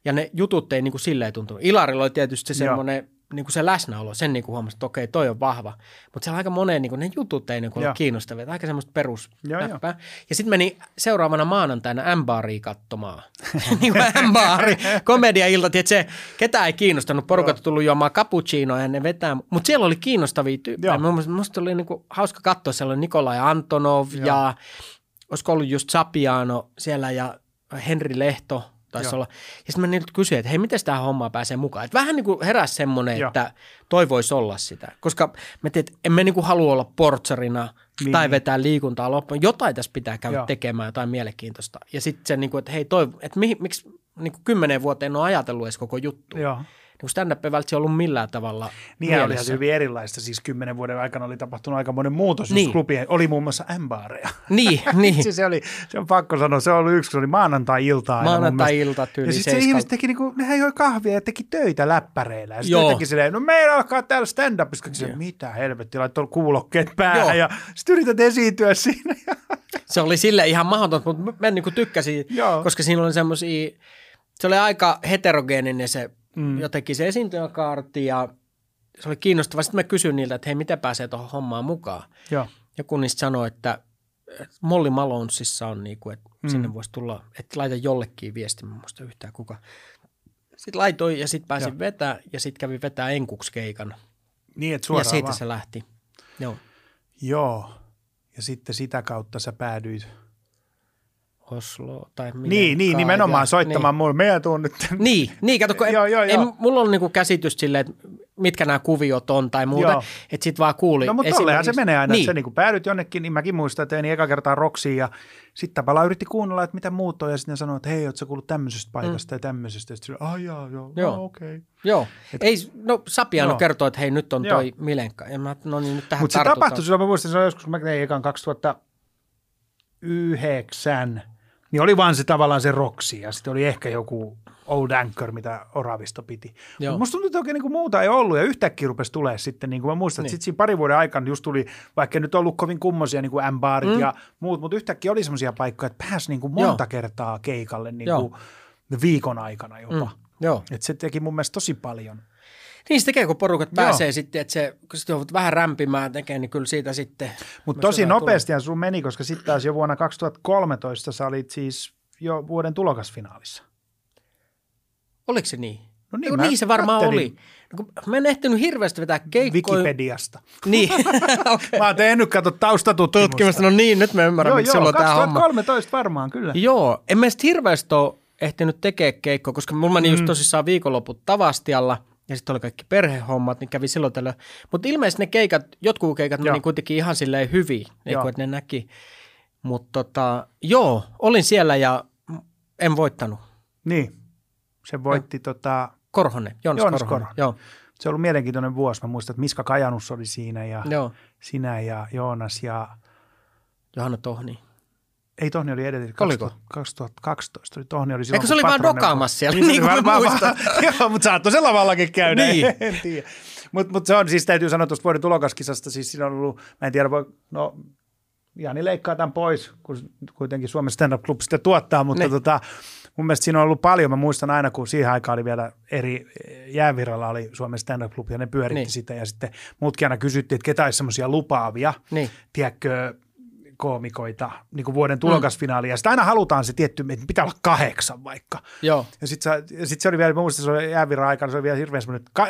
Ja ne jutut ei niin kuin silleen tuntunut. Ilarilla oli tietysti se semmoinen niin kuin se läsnäolo, sen niin kuin huomasi, että okei, toi on vahva. Mutta siellä aika moneen niin kuin ne jutut ei niin kuin ole kiinnostavia, aika semmoista perus joo. näppää. Ja sitten meni seuraavana maanantaina M-baaria katsomaan. niin kuin M-baari, komedia-ilta, että se ketään ei kiinnostanut. Porukat on tullut juomaan cappuccinoa ja ne vetää. Mutta siellä oli kiinnostavia tyyppejä. Musta oli niin kuin hauska katsoa, siellä oli Nikolai Antonov Joo. ja olisiko ollut just Sapiano siellä ja Henri Lehto taisi Joo. olla. Ja sitten mä niiltä kysyin, että hei, miten tämä homma pääsee mukaan. Että vähän niin kuin heräsi semmoinen, Joo. että toi voisi olla sitä. Koska me teet, emme niin kuin halua olla portsarina Niin. tai vetää liikuntaa loppuun. Jotain tässä pitää käydä Joo. tekemään, jotain mielenkiintoista. Ja sitten se, niin kuin, että hei, toi, että mi, miksi niin kuin kymmenen vuoteen en ole ajatellut edes koko juttu. Joo. Niin stand-up ei välttämättä ollut millään tavalla Niin ja olihan mielessä. se hyvin erilaista. Siis kymmenen vuoden aikana oli tapahtunut aika monen muutos. Niin. Niin. Klubien, oli muun muassa M-baareja. Niin, niin. siis se, oli, se on pakko sanoa, se oli yksi, se oli maanantai-ilta aina mun mielestä. Maanantai-ilta tyyli Ja sitten se ihmiset teki, niinku, nehän joi kahvia ja teki töitä läppäreillä. Ja sitten teki silleen, no meillä alkaa täällä stand-upissa. Joo. mitä helvetti, laittoi kuulokkeet päähän Joo. ja sitten yrität esiintyä siinä. Se oli sille ihan mahdotonta, mutta mä niin tykkäsin, Joo. koska siinä oli semmoisia, se oli aika heterogeeninen se mm. jotenkin se esiintyjäkaarti ja se oli kiinnostavaa. Sitten mä kysyin niiltä, että hei, miten pääsee tuohon hommaan mukaan. Joo. Joku niistä sanoi, että Molly Malonesissa on niin kuin, että mm. Sinne voisi tulla, että laita jollekin viesti, mä muista yhtään kuka. Sitten laitoin ja sitten pääsin vetää ja sitten kävin vetää enkukskeikan. Niin, että Ja suoraan siitä vaan. se lähti. Joo. Joo. Ja sitten sitä kautta sä päädyit. Oslo tai Niin, niin, nimenomaan soittamaan Niin. mulle. Meidän tuun nyt. Niin, niin kato, kun Joo, joo, ei, joo. mulla on niinku käsitys silleen, että mitkä nämä kuviot on tai muuta, Joo. että sit vaan kuuli. No mutta tollehan se menee aina, niin. että sä niinku päädyt jonnekin, niin mäkin muistan, että tein eka kertaa roksiin ja sitten Tapala yritti kuunnella, että mitä muut on ja sitten sanoi, että hei, ootko sä kuullut tämmöisestä paikasta mm. ja tämmöisestä ja sitten ai jaa, joo, Joo. joo. okei. Okay. Joo, ei, no Sapiano Joo. kertoo, että hei nyt on Joo. toi Milenka. Ja mä, no niin nyt tähän Mutta se tapahtui silloin, mä muistan, se oli joskus, mä tein ekan 2009, niin oli vaan se tavallaan se roksi ja sitten oli ehkä joku Old Anchor, mitä Oravisto piti. Mutta musta tuntuu, että oikein niin muuta ei ollut ja yhtäkkiä rupesi tulee sitten, niin kuin mä muistan, että Niin. sitten siinä parin vuoden aikana just tuli, vaikka nyt ollut kovin kummosia niin kuin M-baarit mm. ja muut, mutta yhtäkkiä oli semmoisia paikkoja, että pääsi niin kuin monta Joo. kertaa keikalle niin kuin viikon aikana jopa. Mm, joo. Et se teki mun mielestä tosi paljon. Niin se tekee, kun porukat Joo. pääsee sitten, että se, kun sitten joudut vähän rämpimään tekee, niin kyllä siitä sitten. Mutta tosi jotain nopeasti sun meni, koska sitten taas jo vuonna 2013 sä olit siis jo vuoden tulokasfinaalissa. Oliko se niin? No niin, mä niin se varmaan kattelin oli. No, kun mä en ehtinyt hirveästi vetää keikkoja. Wikipediasta. Niin, okei. Mä oon tehnyt, kato, taustatutkimusta. Tutkimusta, no niin, nyt mä ymmärrän, Joo, miksi joo, sulla on tämä homma. 2013 varmaan, kyllä. Joo, en mä sitten hirveästi ole ehtinyt tekemään keikkoa, koska mulla meni mm. just tosissaan viikonloput Tavastialla ja sitten oli kaikki perhehommat, niin kävi silloin tällöin. Mutta ilmeisesti ne keikat, jotkut keikat Joo. meni kuitenkin ihan silleen hyvin, niin kuin, että ne näki. Mutta tota, joo, olin siellä ja en voittanut. Niin, se voitti tota, Korhonen, Joonas, Joonas Korhonen. Korhonen. Joo, se on ollut mielenkiintoinen vuosi. Mä muistan, että Miska Kajanus oli siinä ja joo. sinä ja Joonas ja Johanna Tohni. Ei Tohni oli edelleen. Oliko? 2012 oli Tohni oli silloin. Eikö se oli vaan dokaamassa siellä, Niin, niin kuin mä muistan. Joo, mutta saattoi se lavallakin käydä. Niin. En tiedä. Mutta mut se on siis, täytyy sanoa tuosta vuoden tulokaskisasta, siis siinä on ollut, mä en tiedä, voi, no Jani leikkaa tämän pois, kun kuitenkin Suomen Stand Up Club sitä tuottaa, mutta Niin. tota, mun mielestä siinä on ollut paljon. Mä muistan aina, kun siihen aikaan oli vielä eri, jäävirralla oli Suomen Stand Up Club ja ne pyöritti Niin. sitä ja sitten muutkin aina kysyttiin, että ketä olisi semmoisia lupaavia, Niin. tiedätkö, koomikoita niin kuin vuoden tulokasfinaali. Ja sitten aina halutaan se tietty, että pitää olla kahdeksan vaikka. Joo, Ja sitten sit se oli vielä, mä muistan, se oli jäävirran aikana, se oli vielä hirveän semmoinen, että ka-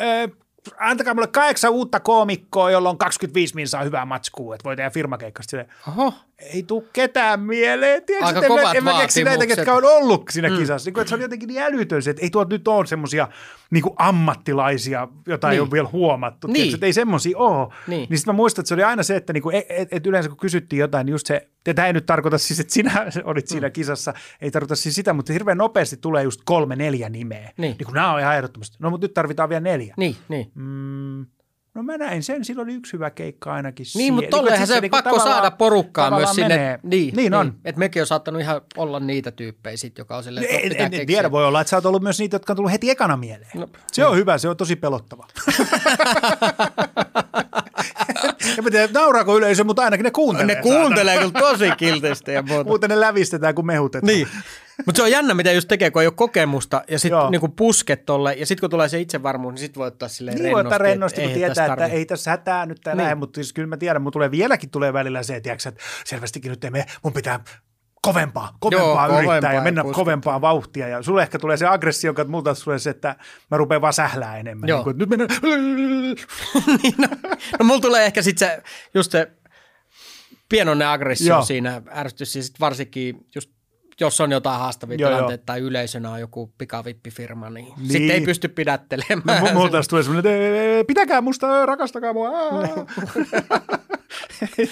antakaa mulle kahdeksan uutta koomikkoa, jolla on 25 minsaa hyvää matskua, että voi tehdä firmakeikkasta. Silleen, oho, ei tuu ketään mieleen. Tiedätkö, Aika en, mä- kovat en mä keksi näitä, ketkä on ollut siinä mm. kisassa. Niin kuin, että se oli jotenkin niin älytön se, että ei tuolta nyt ole semmoisia niin ammattilaisia, joita niin. ei Niin. ole vielä huomattu. Niin. Tiedätkö, että ei semmoisia ole. Niin. niin sitten mä muistan, että se oli aina se, että niinku, et, et, et yleensä kun kysyttiin jotain, niin just se, tämä ei nyt tarkoita siis, että sinä olit siinä kisassa, ei tarkoita siis sitä, mutta hirveän nopeasti tulee just kolme, neljä nimeä. Niin. niin kun nämä on ihan ehdottomasti. No mutta nyt tarvitaan vielä neljä. niin, niin. Mm, no mä näin sen, sillä oli yksi hyvä keikka ainakin. Niin, mutta tolleenhan että se sit niinku pakko saada porukkaa myös sinne. menee. Niin, niin on. Että mekin on saattanut ihan olla niitä tyyppejä sit, joka on silleen, että En, pitää en, en tiedä, voi olla, että sä oot ollut myös niitä, jotka on tullut heti ekana mieleen. No, se on hyvä, se on tosi pelottava. en tiedä, nauraako yleisö, mutta ainakin ne kuuntelee. Ne kuuntelee kyllä tosi kilteistä ja muuta. Muuten ne lävistetään, kun mehutetaan. Niin. Mutta se on jännä, mitä just tekee, kun ei ole kokemusta ja sitten niinku pusket tolle ja sitten kun tulee se itsevarmuus, niin sitten voi ottaa silleen Niin rennosti. ottaa rennosti, kun tietää, että ei tässä hätää nyt tää Niin. mutta siis kyllä mä tiedän, mun tulee vieläkin tulee välillä se, tiiäks, että selvästikin nyt ei mene, mun pitää kovempaa, kovempaa Joo, yrittää kovempaa ja mennä puskettaa. kovempaa vauhtia. Ja sulle ehkä tulee se aggressio, joka multa tulee se, että mä rupean vaan sählää enemmän. Joo. Niin kuin, nyt mennään, niin, no, no mulla tulee ehkä sitten se, just se pienoinen aggressio Joo. siinä ärsytys ja sitten varsinkin just jos on jotain haastavia Joo, joo. tilanteita tai yleisönä on joku pikavippifirma, niin, Niin. niin. sitten ei pysty pidättelemään. No, mulla taas tulee semmoinen, että "Ee, pitäkää musta, rakastakaa mua. Aa.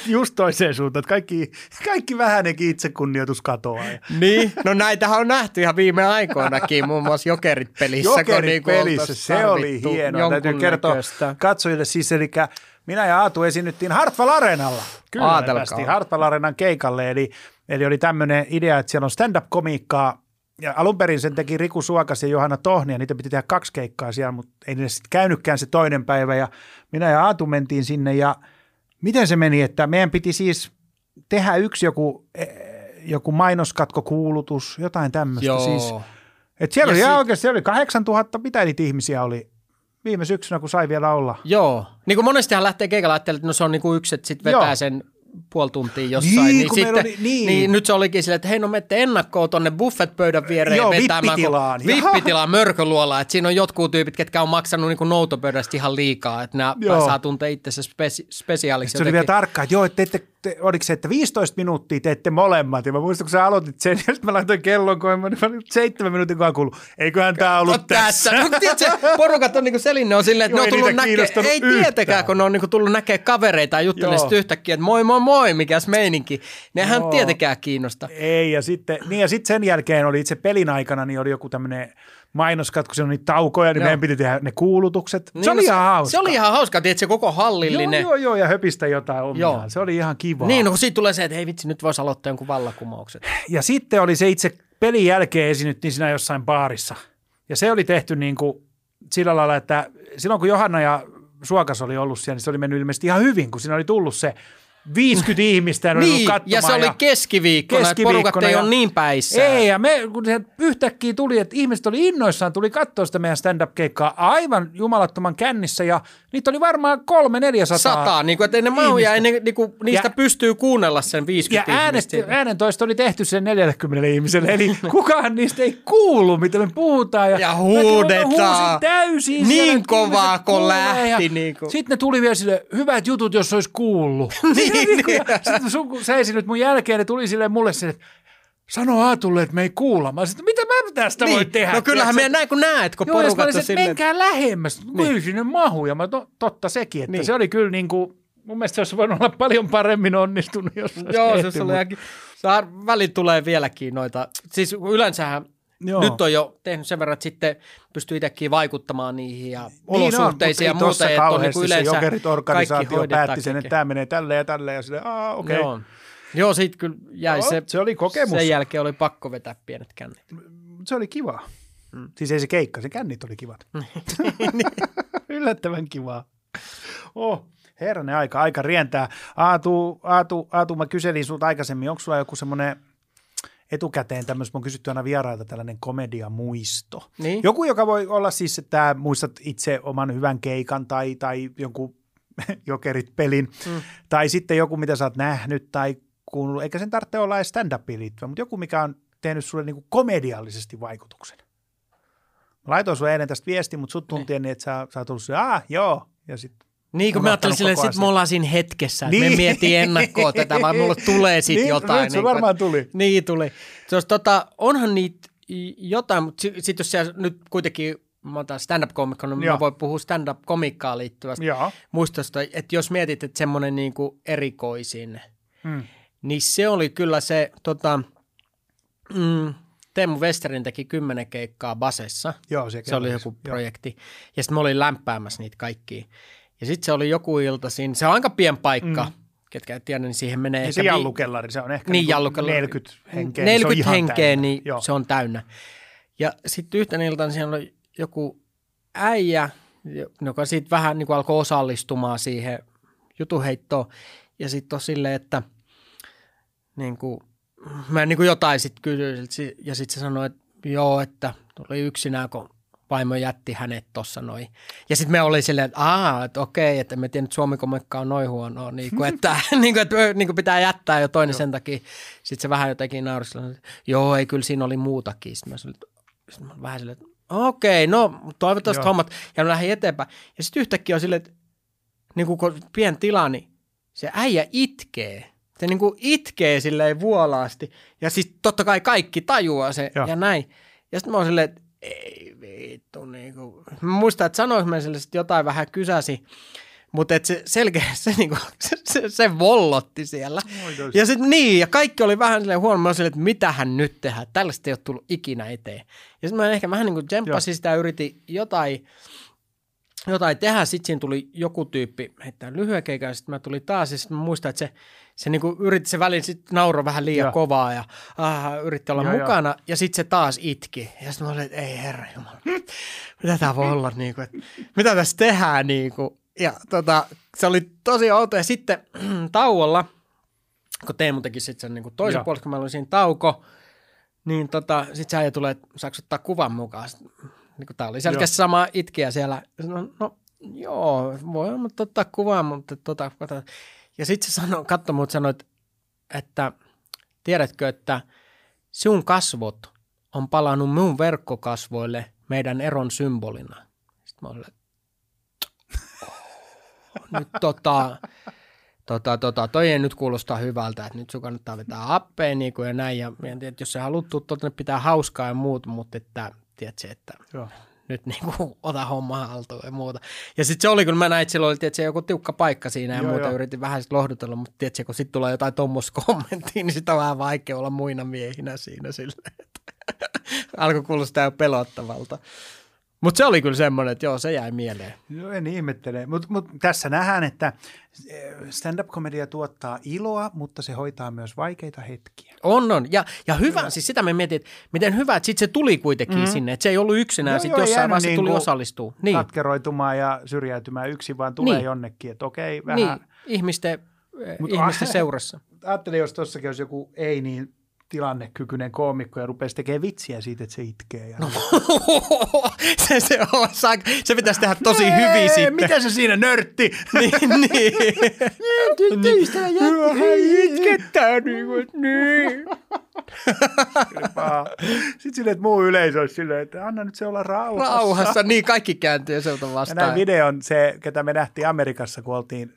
Just toiseen suuntaan, että kaikki, kaikki vähänenkin itsekunnioitus katoaa. Niin, no näitähän on nähty ihan viime aikoinakin, muun muassa Jokerit pelissä. kun Jokerit niinku pelissä, se oli hienoa. Täytyy kertoa katsojille siis, eli minä ja Aatu esiinnyttiin Hartwell Areenalla. Kyllä Aatelkaa. päästiin Hartwell Areenan keikalle, eli, eli oli tämmöinen idea, että siellä on stand-up-komiikkaa, ja alun perin sen teki Riku Suokas ja Johanna Tohni, ja niitä piti tehdä kaksi keikkaa siellä, mutta ei niille sitten käynytkään se toinen päivä, ja minä ja Aatu mentiin sinne, ja miten se meni, että meidän piti siis tehdä yksi joku, eh, joku mainoskatkokuulutus, jotain tämmöistä Joo. siis. Et siellä Ja oli sit- oikeasti, siellä oli 8000, mitä niitä ihmisiä oli viime syksynä, kun sai vielä olla. Joo. Niin kuin monestihan lähtee keikalla että no se on niin kuin yksi, että sitten vetää Joo. sen puoli tuntia jossain. Niin, niin, sitten, oli- niin. niin. nyt se olikin silleen, että hei no menette ennakkoon tonne buffet-pöydän viereen Joo, vetämään. kun- vippitilaan. Vippitilaan mörköluola. Että siinä on jotkut tyypit, ketkä on maksanut niin noutopöydästä ihan liikaa. Että nämä Joo. saa tuntea itsensä spesi- spesiaaliksi. Se oli vielä jotenkin. tarkkaa, että joo, että teette, te, oliko se, että 15 minuuttia teette molemmat. Ja mä muistan, kun sä aloitit sen, ja sitten mä laitoin kellon, kun mä mä olin seitsemän minuutin kun kuullut. Eiköhän tää ollut No tässä. tässä. No, tiedätkö, porukat on niinku selinne on silleen, että Joo, ne on ei tullut näkee, kiinnostanut ei tietenkään, kun ne on niinku tullut näkee kavereita ja juttelee yhtäkkiä, että moi moi moi, mikäs meininki. Nehän Joo. tietenkään kiinnosta. Ei, ja sitten, niin ja sitten sen jälkeen oli itse pelin aikana, niin oli joku tämmöinen mainoskat, kun se on niitä taukoja, niin Joo. meidän piti tehdä ne kuulutukset. Niin, se oli no ihan hauska. Se oli ihan hauska, tiedätkö, se koko joo, hallillinen. joo, joo, ja höpistä jotain omiaan. Joo. Se oli ihan kiva. Niin, no kun siitä tulee se, että hei vitsi, nyt voisi aloittaa jonkun vallakumoukset. Ja sitten oli se itse pelin jälkeen esiinnyttiin siinä jossain baarissa. Ja se oli tehty niin kuin sillä lailla, että silloin kun Johanna ja Suokas oli ollut siellä, niin se oli mennyt ilmeisesti ihan hyvin, kun siinä oli tullut se 50 ihmistä ja oli Niin, katsomaan. ja se oli keskiviikkona, että porukat ei ja- ole niin päissään. Ei, ja me, kun se yhtäkkiä tuli, että ihmiset oli innoissaan, tuli katsoa sitä meidän stand-up-keikkaa aivan jumalattoman kännissä, ja niitä oli varmaan kolme, neljäsataa. Sataa, niin kuin, että ei ne mahuja, ei ne, niin kuin, niistä Ja- pystyy kuunnella sen Ja 50 äänet, ihmistä. siitä. äänentoisto oli tehty sen 40 ihmiselle, eli kukaan niistä ei kuulu, mitä me puhutaan. Ja, Ja huudetaan. täysin. Niin kovaa, kun lähti, Ja niin kuin. Sitten ne tuli vielä sille hyvät jutut, jos olisi kuullut. Niin, Niin, niin. ja Sitten sun, kun sä esinyt mun jälkeen, ne tuli sille mulle sille, että sano Aatulle, että me ei kuulla. Mä sanoin, mitä mä tästä niin. voi tehdä? No kyllähän me näin kun näet, kun Joo, porukat on että silleen. menkää lähemmäs, niin. sinne mahuu. Ja mä, to, totta sekin, että niin. Niin. se oli kyllä niin kuin, mun mielestä se olisi voinut olla paljon paremmin onnistunut, jos se olisi Joo, tehty, se oli mutta- ihan, se har- välillä tulee vieläkin noita, siis yleensähän Joo. nyt on jo tehnyt sen verran, että sitten pystyy itsekin vaikuttamaan niihin ja Niin on, olosuhteisiin ja ei tossa muuta, että on niin kuin yleensä se Jokerit-organisaatio hoidetaan päätti sen, että tämä menee tälle ja tälle ja sille, aa okei. Joo. Joo, siitä kyllä jäi Joo, se, se oli kokemus. sen jälkeen oli pakko vetää pienet kännit. Se oli kiva. Mm. Siis ei se keikka, se kännit oli kivat. Yllättävän kivaa. Oh, herranen aika, aika rientää. Aatu, Aatu, Aatu mä kyselin sulta aikaisemmin, onko sulla joku semmoinen etukäteen tämmöistä, oon kysytty aina vierailta tällainen komediamuisto. Niin? Joku, joka voi olla siis, että muistat itse oman hyvän keikan tai, tai jonkun jokerit-pelin, mm. tai sitten joku, mitä sä oot nähnyt tai kuunnellut, eikä sen tarvitse olla edes stand-upiin liittyvä, mutta joku, mikä on tehnyt sulle niin kuin komediallisesti vaikutuksen. Mä laitoin sulle eilen tästä viesti, mutta sut tuntien niin, että sä, sä oot ollut se, joo, ja sitten Niin, kun mä ajattelin silleen, sit me ollaan siinä hetkessä, niin. me Niin. mietin ennakkoa tätä, vaan mulle tulee sit Niin, jotain. nyt se kuin, varmaan että- tuli. Niin tuli. Se olisi, tota, onhan niitä jotain, mutta sitten sit jos siellä nyt kuitenkin, mä oon taas stand-up-komikko, niin Joo. mä voin puhua stand-up-komikkaan liittyvästä Joo. muistosta, että jos mietit, että semmoinen niinku erikoisin, Hmm. niin se oli kyllä se, tota, mm, Teemu Westerin teki kymmenen keikkaa Basessa. Joo, se, Se oli joku Joo. projekti. Ja sitten mä olin lämpäämässä niitä kaikkia. Ja sitten se oli joku ilta siinä. Se on aika pien paikka. Mm. Ketkä ei tiedä, niin siihen menee Ja se jallukellari, se on ehkä Niin, niin jallukellari. 40 henkeä. 40 niin se on ihan henkeä, täynnä. niin Joo. se on täynnä. Ja sitten yhtenä iltana siellä oli joku äijä, joka sitten vähän niin kuin alkoi osallistumaan siihen jutuheittoon. Ja sitten on silleen, että niin kuin, mä niin kuin jotain sitten kysyin, ja sitten se sanoi, että joo, että tuli yksinään, kun vaimo jätti hänet tuossa noin. Ja sitten me oli silleen, että aah, että okei, että me tiedän, että suomikomikka on noin huonoa, niin kuin, että, niin kuin, että niin kuin pitää jättää jo toinen sen takia. Sitten se vähän jotenkin naurisi, että joo, ei, kyllä siinä oli muutakin. Sitten mä, että- sitten mä olin vähän silleen, että okei, no toivottavasti Joo. hommat. Ja mä lähdin eteenpäin. Ja sitten yhtäkkiä on silleen, että niin kuin kun pien tila, niin se äijä itkee. Sitten niin kuin itkee silleen vuolaasti. Ja siis totta kai kaikki tajuaa se Joo. ja näin. Ja sitten mä oon silleen, että ei vittu. Niin kuin. Mä muistan, että sanois mä sille jotain vähän kysäsi. Mutta et se selkeä, se, niinku, se, se, se vollotti siellä. Ja sitten niin, ja kaikki oli vähän silleen huono. Mä olin silleen, että mitähän nyt tehdään. Tällaista ei ole tullut ikinä eteen. Ja sitten mä ehkä vähän niin kuin tsemppasin sitä ja yritin jotain, jotain tehdä. Sitten siinä tuli joku tyyppi heittää lyhyen keikan, ja sitten mä tulin taas. Ja sitten mä muistan, että se, se niinku yritti se välin sitten nauro vähän liian Joo. kovaa ja ah, yritti olla Joo, joo. mukana. Ja sitten se taas itki. Ja sitten mä olin, että ei herra jumala, mitä tää voi olla, niinku, että mitä tässä tehdään. Niinku. Ja tota, se oli tosi outo. Ja sitten tauolla, kun Teemu teki sitten sen niinku toisen Joo. puolesta, kun mä olin siinä tauko, niin tota, sitten se äijä tulee, että saako ottaa kuvan mukaan. Sitten, niin tämä oli selkeästi sama itkiä siellä. No, no joo, voi mutta ottaa kuvan, mutta tota, katsotaan. Ja sitten se sanoi, katsoi mut sanoi, että, tiedätkö, että sinun kasvot on palannut minun verkkokasvoille meidän eron symbolina. Sitten mä olin, että "Oh, nyt tota, tota, tota, toi ei nyt kuulostaa hyvältä, että nyt sun kannattaa vetää appeen niin kuin ja näin. Ja mietin, että jos sä haluat tulla tuonne, pitää hauskaa ja muut, mutta että, tiedätkö, että Joo. nyt niin kuin, ota homma haltuun ja muuta. Ja sitten se oli, kun mä näin, että sillä oli tietysti, joku tiukka paikka siinä ja Joo, muuta, joo. yritin vähän sit lohdutella, mutta tietysti, kun sitten tulee jotain tuommoista kommenttia, niin sitä on vähän vaikea olla muina miehinä siinä silleen, että alkoi kuulostaa jo pelottavalta. Mutta se oli kyllä semmoinen, että joo, se jäi mieleen. Joo, en ihmettele. Mutta mut tässä nähdään, että eh, stand-up-komedia tuottaa iloa, mutta se hoitaa myös vaikeita hetkiä. On, on. Ja, ja hyvä, siis sitä me mietin, että miten hyvä, että sitten se tuli kuitenkin mm. sinne. Että se ei ollut yksinään, Joo, sitten jossain vaiheessa niin tuli kuin osallistua. Niin, Katkeroitumaan ja syrjäytymään yksin, vaan tulee Niin. jonnekin, että okei, vähän. niin ihmisten, Mut ihmisten a- seurassa. Ajattelin, jos tossakin olisi joku ei niin tilannekykyinen koomikko ja rupeaisi tekemään vitsiä siitä, että se itkee. Ja no, se, se, on, se pitäisi tehdä tosi hyvin sitten. Mitä se siinä nörtti? niin, niin. Hän itkettää niin kuin, niin. Sitten silleen, että muu yleisö olisi silleen, että anna nyt se olla rauhassa. Rauhassa, niin kaikki kääntyy sieltä Ja näin vastaan. videon se, ketä me nähtiin Amerikassa, kun oltiin,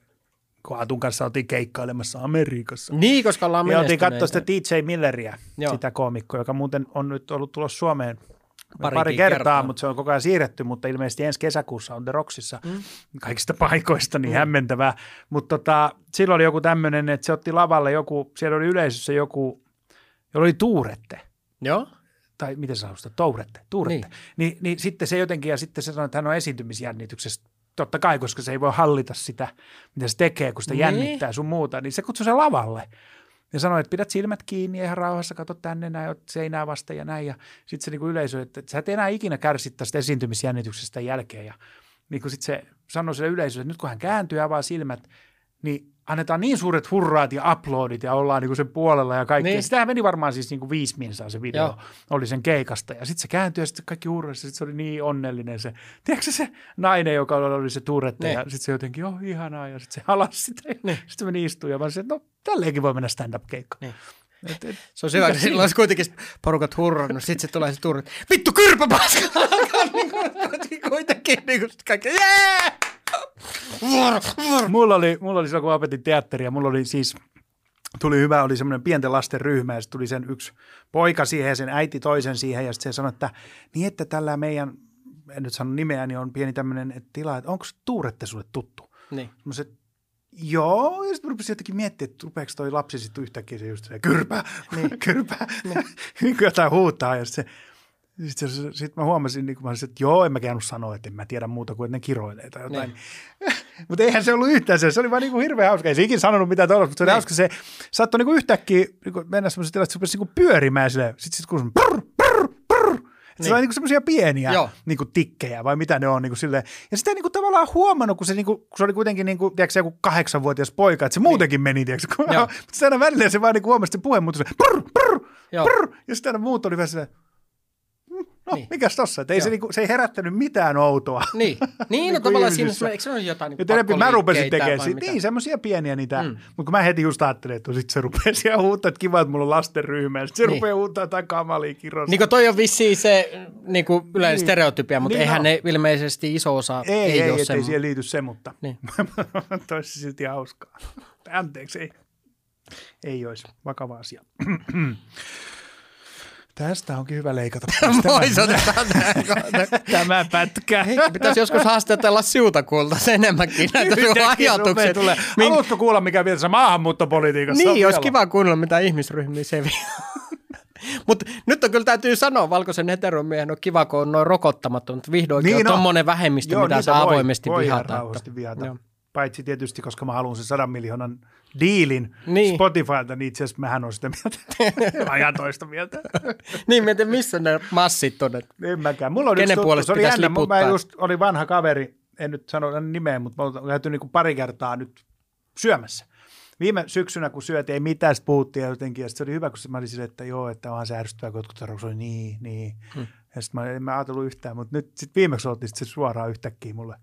kun Atun kanssa oltiin keikkailemassa Amerikassa. Niin, koska ollaan Ja oltiin katsoa sitä DJ Milleriä, Joo. sitä koomikkoa, joka muuten on nyt ollut tulossa Suomeen Parikin pari kertaa, kertaa. mutta se on koko ajan siirretty, mutta ilmeisesti ensi kesäkuussa on The Rocksissa mm. kaikista paikoista, niin mm. hämmentävää. Mutta tota, silloin oli joku tämmöinen, että se otti lavalle joku, siellä oli yleisössä joku, jolla oli tuurette Joo. tai miten sä haluaisit, tourette, tuurette. Niin. Niin, niin sitten se jotenkin, ja sitten se sanoi, että hän on esiintymisjännityksessä, totta kai, koska se ei voi hallita sitä, mitä se tekee, kun sitä Niin. jännittää sun muuta, niin se kutsui sen lavalle. Ja sanoi, että pidät silmät kiinni ja ihan rauhassa, kato tänne näin, oot seinää vasta ja näin. Ja sitten se niinku yleisö, että, että sä et enää ikinä kärsi tästä esiintymisjännityksestä jälkeen. Ja niin kun sitten se sanoi sille yleisölle, että nyt kun hän kääntyy ja avaa silmät, niin annetaan niin suuret hurraat ja uploadit ja ollaan niinku sen puolella ja kaikki. Niin. Niin. Sitähän meni varmaan siis niinku viisi minsaa se video, Joo. Oli sen keikasta. Ja sitten se kääntyi ja sitten kaikki hurrasi, sitten se oli niin onnellinen se. Tiedätkö se nainen, joka oli se turette Niin. ja sitten se jotenkin, oh ihanaa ja sitten se halasi sitä. Ja Niin. Sitten se meni istumaan ja mä sanoin, että no tälleenkin voi mennä stand-up-keikkaan. Niin. Et, et, Se on hyvä, kun silloin olisi kuitenkin porukat hurrannut, sitten se tulee se turra, vittu kyrpä paska! niin kuin, kuitenkin niin kuin kaikki, jee! Vuoro, vuoro. Mulla, oli, mulla oli silloin, kun opetin teatteria, mulla oli siis, tuli hyvä, oli semmoinen pienten lasten ryhmä ja sitten tuli sen yksi poika siihen ja sen äiti toisen siihen ja sitten se sanoi, että niin että tällä meidän, en nyt sano nimeä, niin on pieni tämmöinen että tila, että onko Tuurette sulle tuttu? Niin. Että joo, ja sitten rupesin jotenkin miettimään, että rupeeko toi lapsi sitten yhtäkkiä se just se kyrpää, niin. kyrpää, niin kuin jotain huutaa ja sitten se sitten sit mä huomasin, niin kun mä olisin, että joo, en mä käynyt sanoa, että en mä tiedä muuta kuin, että ne kiroilee tai jotain. Niin. mutta eihän se ollut yhtään se, se oli vaan niin kuin hirveän hauska. Ei se ikinä sanonut mitään tuollaista, mutta se oli Niin. hauska. Se saattoi niin kuin yhtäkkiä niin kuin mennä semmoisessa tilassa, että se rupesi niin kuin pyörimään silleen. Sitten sit kun prr, prr, prr. Niin. Se oli niin semmoisia pieniä Joo. niin kuin tikkejä vai mitä ne on niin kuin silleen. Ja sitä ei niin kuin tavallaan huomannut, kun se, niin kuin, kun se oli kuitenkin niin kuin, tiedätkö, joku kahdeksanvuotias poika, että se muutenkin meni, tiedätkö, kun, mutta se aina välillä se vaan niin kuin huomasi, että se puhe muuttui se prr, prr, prr, ja sitten aina muut oli vähän silleen, No, Niin. mikäs tossa? Että ei se, niinku, se ei herättänyt mitään outoa. Niin, niin no Niinku tavallaan siinä, ihmisissä. eikö se ole jotain niin Nyt enemmän mä rupesin tekemään siitä. Niin, semmoisia pieniä niitä. Mm. Mutta mä heti just ajattelin, että sit se rupeaa siellä huuttaa, että kiva, että mulla on lastenryhmä. Ja sit se Niin. rupeaa huuttaa jotain kamalia kirosta. Niin kuin toi on vissiin se niin kuin yleinen Niin. stereotypia, mutta Niin eihän on. ne ilmeisesti iso osa ei, ei, ei, ole ettei semmoinen. siihen liity se, mutta Niin. toisi silti hauskaa. Anteeksi, ei. Ei olisi. Vakava asia. Tästä onkin hyvä leikata. Otetaan Tämä pätkä. Hei, pitäisi joskus haastatella siutakulta enemmänkin näitä sun ajatuksia. tulee. Min- Haluatko kuulla, mikä mielessä maahanmuuttopolitiikassa on Niin, olisi vielä? kiva kuunnella, mitä ihmisryhmiä se vie. Mutta nyt on kyllä täytyy sanoa, valkoisen heteromiehen on kiva, kun on noin rokottamaton, mutta vihdoinkin Niin niin on on. tommonen vähemmistö, Joo, mitä niitä saa voi- avoimesti voi vihata. rauhallisesti vihata. Joo. Paitsi tietysti, koska mä haluan sen sadan miljoonan diilin Niin. Spotifylta, niin itse asiassa mähän on sitä mieltä. mä ihan toista mieltä. Niin, mietin, missä ne massit on. että- En mäkään. Mulla on Kenen yksi tuttu, puolesta se oli jännä. Mä liputtaa? just oli vanha kaveri, en nyt sano nimeä, mutta me ollaan käyty niin pari kertaa nyt syömässä. Viime syksynä, kun syötiin, ei mitään, puhuttiin jotenkin, ja se oli hyvä, kun mä olin silleen, että joo, että onhan se ärsyttävää, kun jotkut oli niin, niin. Hmm. Ja sitten mä en mä ajatellut yhtään, mutta nyt sitten viimeksi oltiin sit se suoraan yhtäkkiä mulle.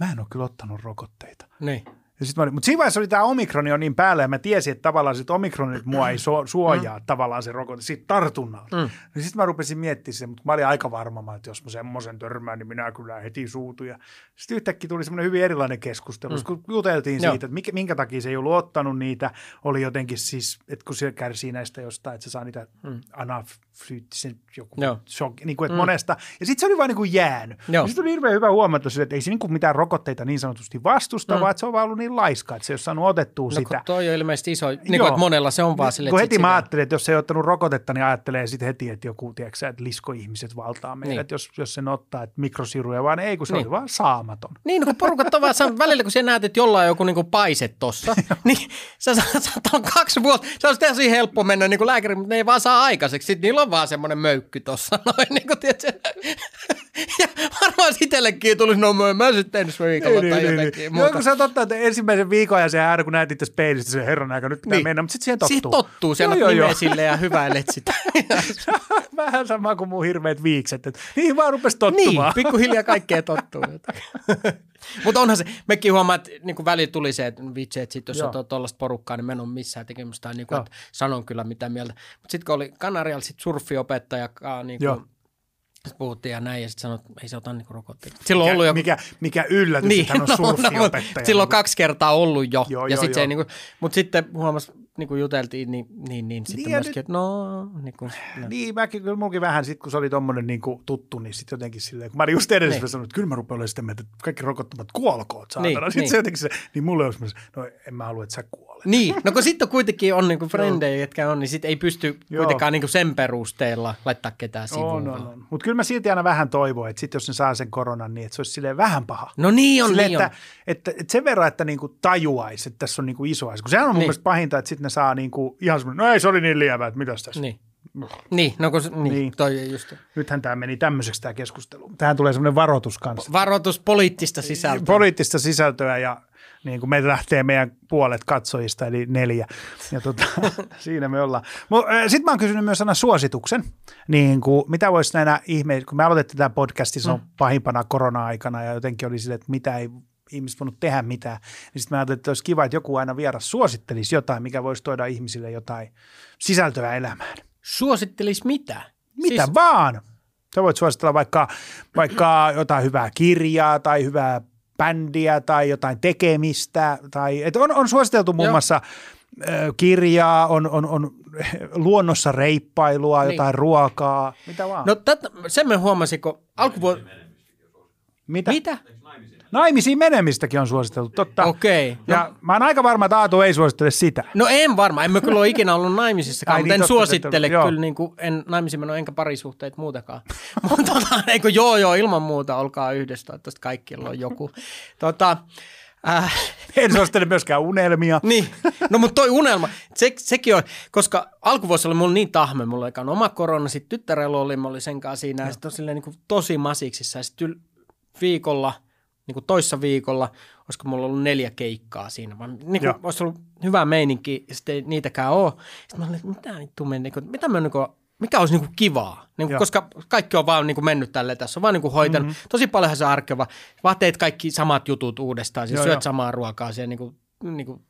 Mä en ole kyllä ottanut rokotteita. Niin. Ja sit mä mutta siinä vaiheessa oli tämä omikroni on niin päällä ja mä tiesin, että tavallaan sit omikronit mua ei so, suojaa mm. tavallaan se rokote siitä tartunnalta. Mm. Niin sitten mä rupesin miettimään sen, mutta mä olin aika varma, että jos mä semmoisen törmään, niin minä kyllä heti suutun. Ja sitten yhtäkkiä tuli semmoinen hyvin erilainen keskustelu, mm. kun juteltiin Joo. siitä, että mikä, minkä takia se ei ollut ottanut niitä, oli jotenkin siis, että kun se kärsii näistä jostain, että se saa niitä mm. anafyyttisen joku Joo. shock, niin kuin, että mm. monesta. Ja sitten se oli vaan niin kuin jäänyt. Ja sitten oli hirveän hyvä huomata, että ei se niin kuin mitään rokotteita niin sanotusti vastusta, mm. vaan että se on vaan ollut niin laiska, että se ei ole saanut otettua No, sitä. toi on ilmeisesti iso, niin kuin, Joo. että monella se on vaan sille, kun heti sit mä sitä- ajattelin, että jos ei ottanut rokotetta, niin ajattelee sitten heti, että joku, tiedätkö, että liskoihmiset valtaa meidät, Niin. niin. jos, jos sen ottaa, että mikrosiruja, vaan ei, kun se Niin. niin. oli vaan saamaton. Niin, no kun porukat on vaan, sä- välillä kun sä näet, että jollain on joku niinku paise tossa, niin sä saat olla kaksi vuotta, se olisi tosi helppo mennä niin lääkäriin, mutta ne ei vaan saa aikaiseksi. Sitten niillä on vaan semmoinen möykky tossa, noin niin kuin tiedätkö. Ja varmaan itsellekin tulisi, no mä- sitten ensi viikolla tai jotenkin Joo, muuta. kun sä totta, että ensimmäisen viikon ja se ääri, kun näet itse peilistä, se herran aika, nyt pitää Niin. mennä, mutta sitten siihen tottuu. Sitten tottuu, siellä on nimeä sille ja hyväilet sitä. Vähän sama kuin mun hirveät viikset, että niihin vaan rupesi niin, tottumaan. pikkuhiljaa kaikkea tottuu. Mutta onhan se, mekin huomaa, että niinku välillä tuli se, että vitsi, että sit jos Joo. oot tuollaista porukkaa, niin mä en ole missään tekemistä, niinku, Joo. että sanon kyllä mitä mieltä. Mutta sitten kun oli Kanarialla sit surfiopettaja, niinku, Joo. Sit puhuttiin ja näin, ja sitten sanoi, että ei se ota niinku rokotteita. Silloin on ollut mikä, joku... mikä, mikä yllätys, niin, että hän on no, surfiopettaja. silloin on kaksi kertaa ollut jo, Joo, ja joo, sit se ei niinku, mutta sitten huomas, niin kuin juteltiin, niin, niin, niin sitten Niin, myöskin, nyt- että no, niin kuin, no. Niin, mäkin, kyllä munkin vähän, sit, kun se oli tommonen niin kuin, tuttu, niin sitten jotenkin silleen, kun mä olin just edellisessä Niin. sanonut, että kyllä mä rupean olemaan sitä mieltä, että kaikki rokottamat kuolkoot, saatana. Niin, Niin, sitten niin. se jotenkin se, niin mulle olisi myös, no en mä halua, että sä kuolet. Niin, no kun sitten kuitenkin on niinku frendejä, jotka on, niin sitten ei pysty Joo. kuitenkaan niinku sen perusteella laittaa ketään sivuun. On, on, on. Mutta kyllä mä silti aina vähän toivon, että sit jos ne saa sen koronan, niin että se olisi silleen vähän paha. No niin on, Silleen, niin että, on. että, että, sen verran, että niinku tajuaisi, että tässä on niinku iso asia. Kun sehän on mun Niin. mielestä pahinta, että sitten ne saa niinku ihan semmoinen, no ei se oli niin lievä, että mitäs tässä. Niin. Niin, no kun, niin, Niin. toi just. Nythän tämä meni tämmöiseksi tämä keskustelu. Tähän tulee semmoinen varoitus kanssa. Varoitus poliittista sisältöä. poliittista sisältöä ja niin kuin meitä lähtee meidän puolet katsojista, eli neljä. Ja tota, siinä me ollaan. Sitten mä oon kysynyt myös aina suosituksen, niin kuin, mitä voisi näinä ihmeisiä, kun me aloitettiin tämä podcasti, se on Mm. pahimpana korona-aikana ja jotenkin oli sille, että mitä ei ihmiset voinut tehdä mitään, niin sitten mä ajattelin, että olisi kiva, että joku aina vieras suosittelisi jotain, mikä voisi tuoda ihmisille jotain sisältöä elämään. Suosittelis mitä? Mitä Siis, vaan. Sä voit suositella vaikka, vaikka jotain hyvää kirjaa tai hyvää bändiä tai jotain tekemistä. Tai, et on, on suositeltu muun muassa kirjaa, on, on, on luonnossa reippailua, Niin. jotain ruokaa, mitä vaan. no tätä, sen me huomasin, kun alkuvuonna... mitä? Mitä? Naimisiin menemistäkin on suositeltu, totta. Okei. Okay. Ja mä oon aika varma, että Aatu ei suosittele sitä. No en varmaan, en mä kyllä ole ikinä ollut naimisissakaan, Ai mutta niin, en totta, suosittele totta, kyllä, niin kuin, en naimisiin menoa enkä parisuhteet muutakaan. mutta tota, eikö, joo joo, ilman muuta, olkaa yhdessä, toivottavasti kaikilla on joku. Tota, äh, En suosittele myöskään unelmia. niin, no mutta toi unelma, se, sekin on, koska alkuvuosi oli mulla niin tahme, mulla oli oma korona, sitten tyttärellä oli, mä olin sen kanssa siinä, ja sitten on silleen niin kuin tosi masiksissa, ja sitten viikolla, niin kuin toissa viikolla, olisiko mulla ollut neljä keikkaa siinä, vaan niin kuin, olisi ollut hyvä meininki, ja sitten ei niitäkään ole. Sitten mä olin, että mitä vittu meni, niin kuin, mitä mä niin kuin, mikä olisi niin kuin kivaa, niin kuin, koska kaikki on vaan niin kuin mennyt tälle tässä, on vaan niin kuin hoitanut. Mm-hmm. Tosi paljonhan se arkeva, vaan teet kaikki samat jutut uudestaan, siis Joo, syöt joo. samaa ruokaa siellä niin kuin, niin kuin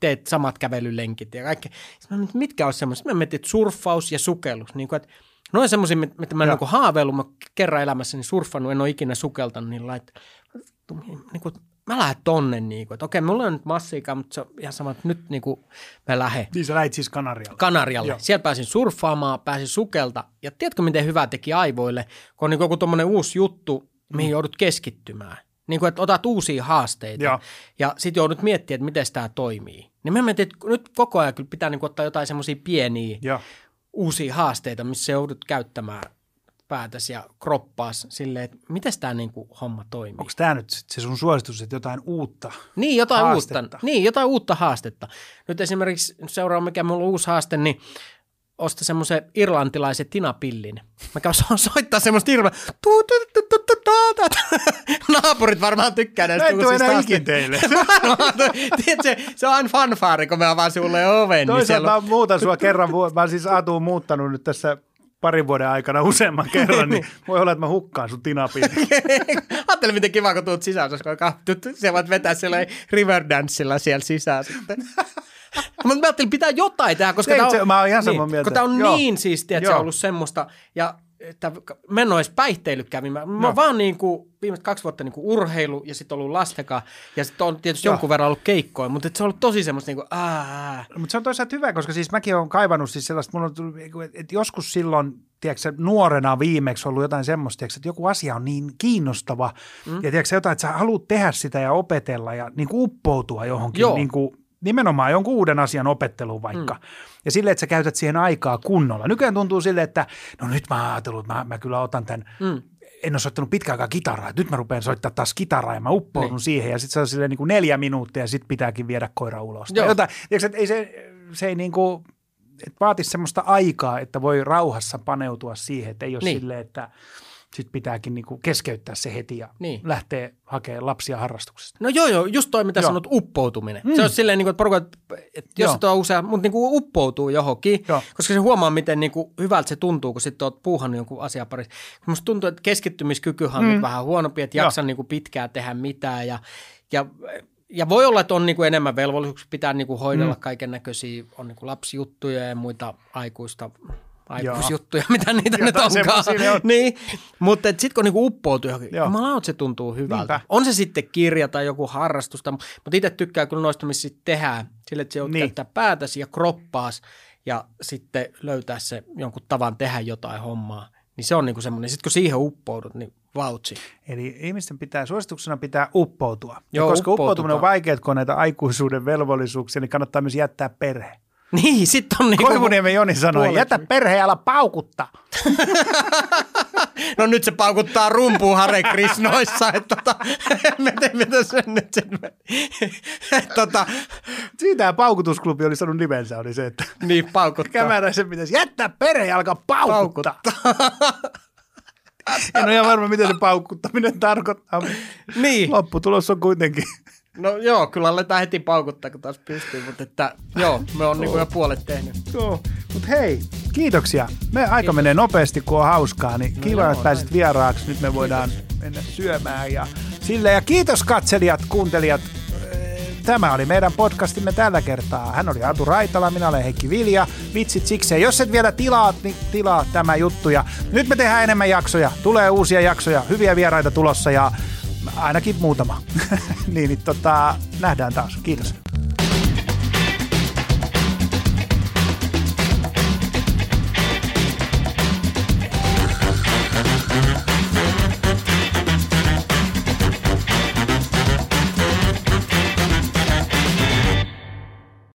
teet samat kävelylenkit ja kaikki. Sitten mä mitkä olisi semmoiset? Mä mietin, että surffaus ja sukellus. Niin kuin, että ne on semmoisia, mitä mä en niin haaveillut, mä kerran elämässäni surffannut, en ole ikinä sukeltanut, niin lait, niin kuin, mä lähden tonne, niin kuin, että okei, mulla on nyt massiikaa, mutta se on ihan sama, että nyt niin kuin, mä lähden Niin sä lähit siis Kanarialle. Kanarialle. Joo. Siellä pääsin surffaamaan, pääsin sukelta. Ja tiedätkö, miten hyvä teki aivoille, kun on niin joku tommonen uusi juttu, mihin joudut keskittymään. Niin kuin, että otat uusia haasteita Joo. ja sitten joudut miettimään, että miten tämä toimii. Niin mä mietin, että nyt koko ajan kyllä pitää niin kuin, ottaa jotain semmoisia pieniä Joo. uusia haasteita, missä joudut käyttämään päätäsi ja kroppaas silleen, että miten tämä niin kuin, homma toimii. Onko tämä nyt se sun suositus, että jotain uutta? Niin, jotain haastetta. uutta. Niin, jotain uutta haastetta. Nyt esimerkiksi seuraava, mikä mulla on uusi haaste, niin osta semmoisen irlantilaisen tinapillin. Mä käyn so- soittaa semmoista tu- Naapurit varmaan tykkää näistä Mä tuo uusista enää ikin teille. Tiedätkö, se on aina fanfaari, kun me avaan sulle oven. Niin Toisaalta siellä mä muutan sua kerran, mä siis Atuun muuttanut nyt tässä parin vuoden aikana useamman kerran, niin voi olla, että mä hukkaan sun tinapin. Ajattele, miten kiva, kun tuut sisään, koska. Sä voit vetää siellä Riverdanceilla siellä sisään sitten. Mutta mä ajattelin, pitää jotain tehdä, koska tämä on, se- mä oon ihan niin, mieltä. kun tää on Joo. niin siistiä, että se Joo. on ollut semmoista. Ja että mä en ole edes päihteillyt kävimään. Mä oon vaan niin kuin, viimeiset kaksi vuotta niin kuin urheilu ja sitten ollut lastekaa. Ja sitten on tietysti Joo. jonkun verran ollut keikkoja, mutta se on ollut tosi semmoista niin kuin, ää, Mutta se on toisaalta hyvä, koska siis mäkin olen kaivannut siis sellaista, mulla on tullut, että joskus silloin, tiedätkö, nuorena viimeksi ollut jotain semmoista, tiedätkö, että joku asia on niin kiinnostava mm. ja tiedätkö, jotain, että sä haluat tehdä sitä ja opetella ja niin kuin uppoutua johonkin, Joo. niin kuin, nimenomaan jonkun uuden asian opetteluun vaikka. Mm. Ja sille, että sä käytät siihen aikaa kunnolla. Nykyään tuntuu sille, että no nyt mä oon ajatellut, että mä, mä kyllä otan tämän mm. en ole soittanut pitkään aikaa kitaraa. Nyt mä rupean soittaa taas kitaraa ja mä uppoudun Niin. siihen. Ja sitten se on silleen niin kuin neljä minuuttia ja sitten pitääkin viedä koira ulos. Joo. Jotain, tiedätkö, että ei se, se ei niin kuin, että vaatisi semmoista aikaa, että voi rauhassa paneutua siihen. Että ei ole. Niin. silleen, että sitten pitääkin niin kuin keskeyttää se heti ja Niin. lähteä hakemaan lapsia harrastuksesta. No joo, joo, just toi, mitä Joo. sanot, uppoutuminen. Mm. Se on silleen, niin kuin, että porukka, että jos Joo. se on usea, mutta niin kuin uppoutuu johonkin, Joo. koska se huomaa, miten niin kuin hyvältä se tuntuu, kun sitten oot puuhannut jonkun asian parissa. Musta tuntuu, että keskittymiskykyhän on Mm. nyt vähän huonompi, että jaksa niin kuin pitkään tehdä mitään ja, ja ja voi olla, että on niin kuin enemmän velvollisuuksia, pitää niin kuin hoidella mm. kaiken näköisiä, on niin kuin lapsijuttuja ja muita aikuista aikuisjuttuja, mitä niitä nyt Jotain onkaan. on. Niin, mutta sitten kun niinku uppoutuu johonkin, Joo. jumalauta se tuntuu hyvältä. Niinpä. On se sitten kirja tai joku harrastusta, mutta itse tykkää kyllä noista, missä sit tehdään sille, että se joudut Niin. käyttää päätäsi ja kroppaas ja sitten löytää se jonkun tavan tehdä jotain hommaa. Niin se on niinku semmoinen, sitten kun siihen uppoudut, niin vautsi. Eli ihmisten pitää, suosituksena pitää uppoutua. Ja Joo, koska uppoutukaa. uppoutuminen on vaikeaa, kun on näitä aikuisuuden velvollisuuksia, niin kannattaa myös jättää perhe. Niin, sitten on niinku... Koivuniemen Joni sanoi, puolet- jätä perhe paukuttaa. No nyt se paukuttaa rumpuun Hare Krishnoissa, että tota, miten, miten se nyt sen tota, Siitä paukutusklubi oli sanonut nimensä, oli se, että niin paukuttaa. Kämäräisen pitäisi jättää perhe alkaa paukuttaa. paukuttaa. en ole ihan varma, mitä se paukuttaminen tarkoittaa. niin. Lopputulos on kuitenkin. No joo, kyllä aletaan heti paukuttaa, kun taas pystyy, mutta että joo, me on niinku jo puolet tehnyt. Joo, mutta hei, kiitoksia. Me aika menee nopeasti, kun on hauskaa, niin kiva, joo, että pääsit vieraaksi. Nyt me voidaan mennä syömään ja sille. Ja kiitos katselijat, kuuntelijat. Tämä oli meidän podcastimme tällä kertaa. Hän oli Atu Raitala, minä olen Heikki Vilja. Vitsit sikseen. Jos et vielä tilaa, niin tilaa tämä juttu. Ja nyt me tehdään enemmän jaksoja. Tulee uusia jaksoja, hyviä vieraita tulossa ja ainakin muutama. niin, niin tota, nähdään taas. Kiitos.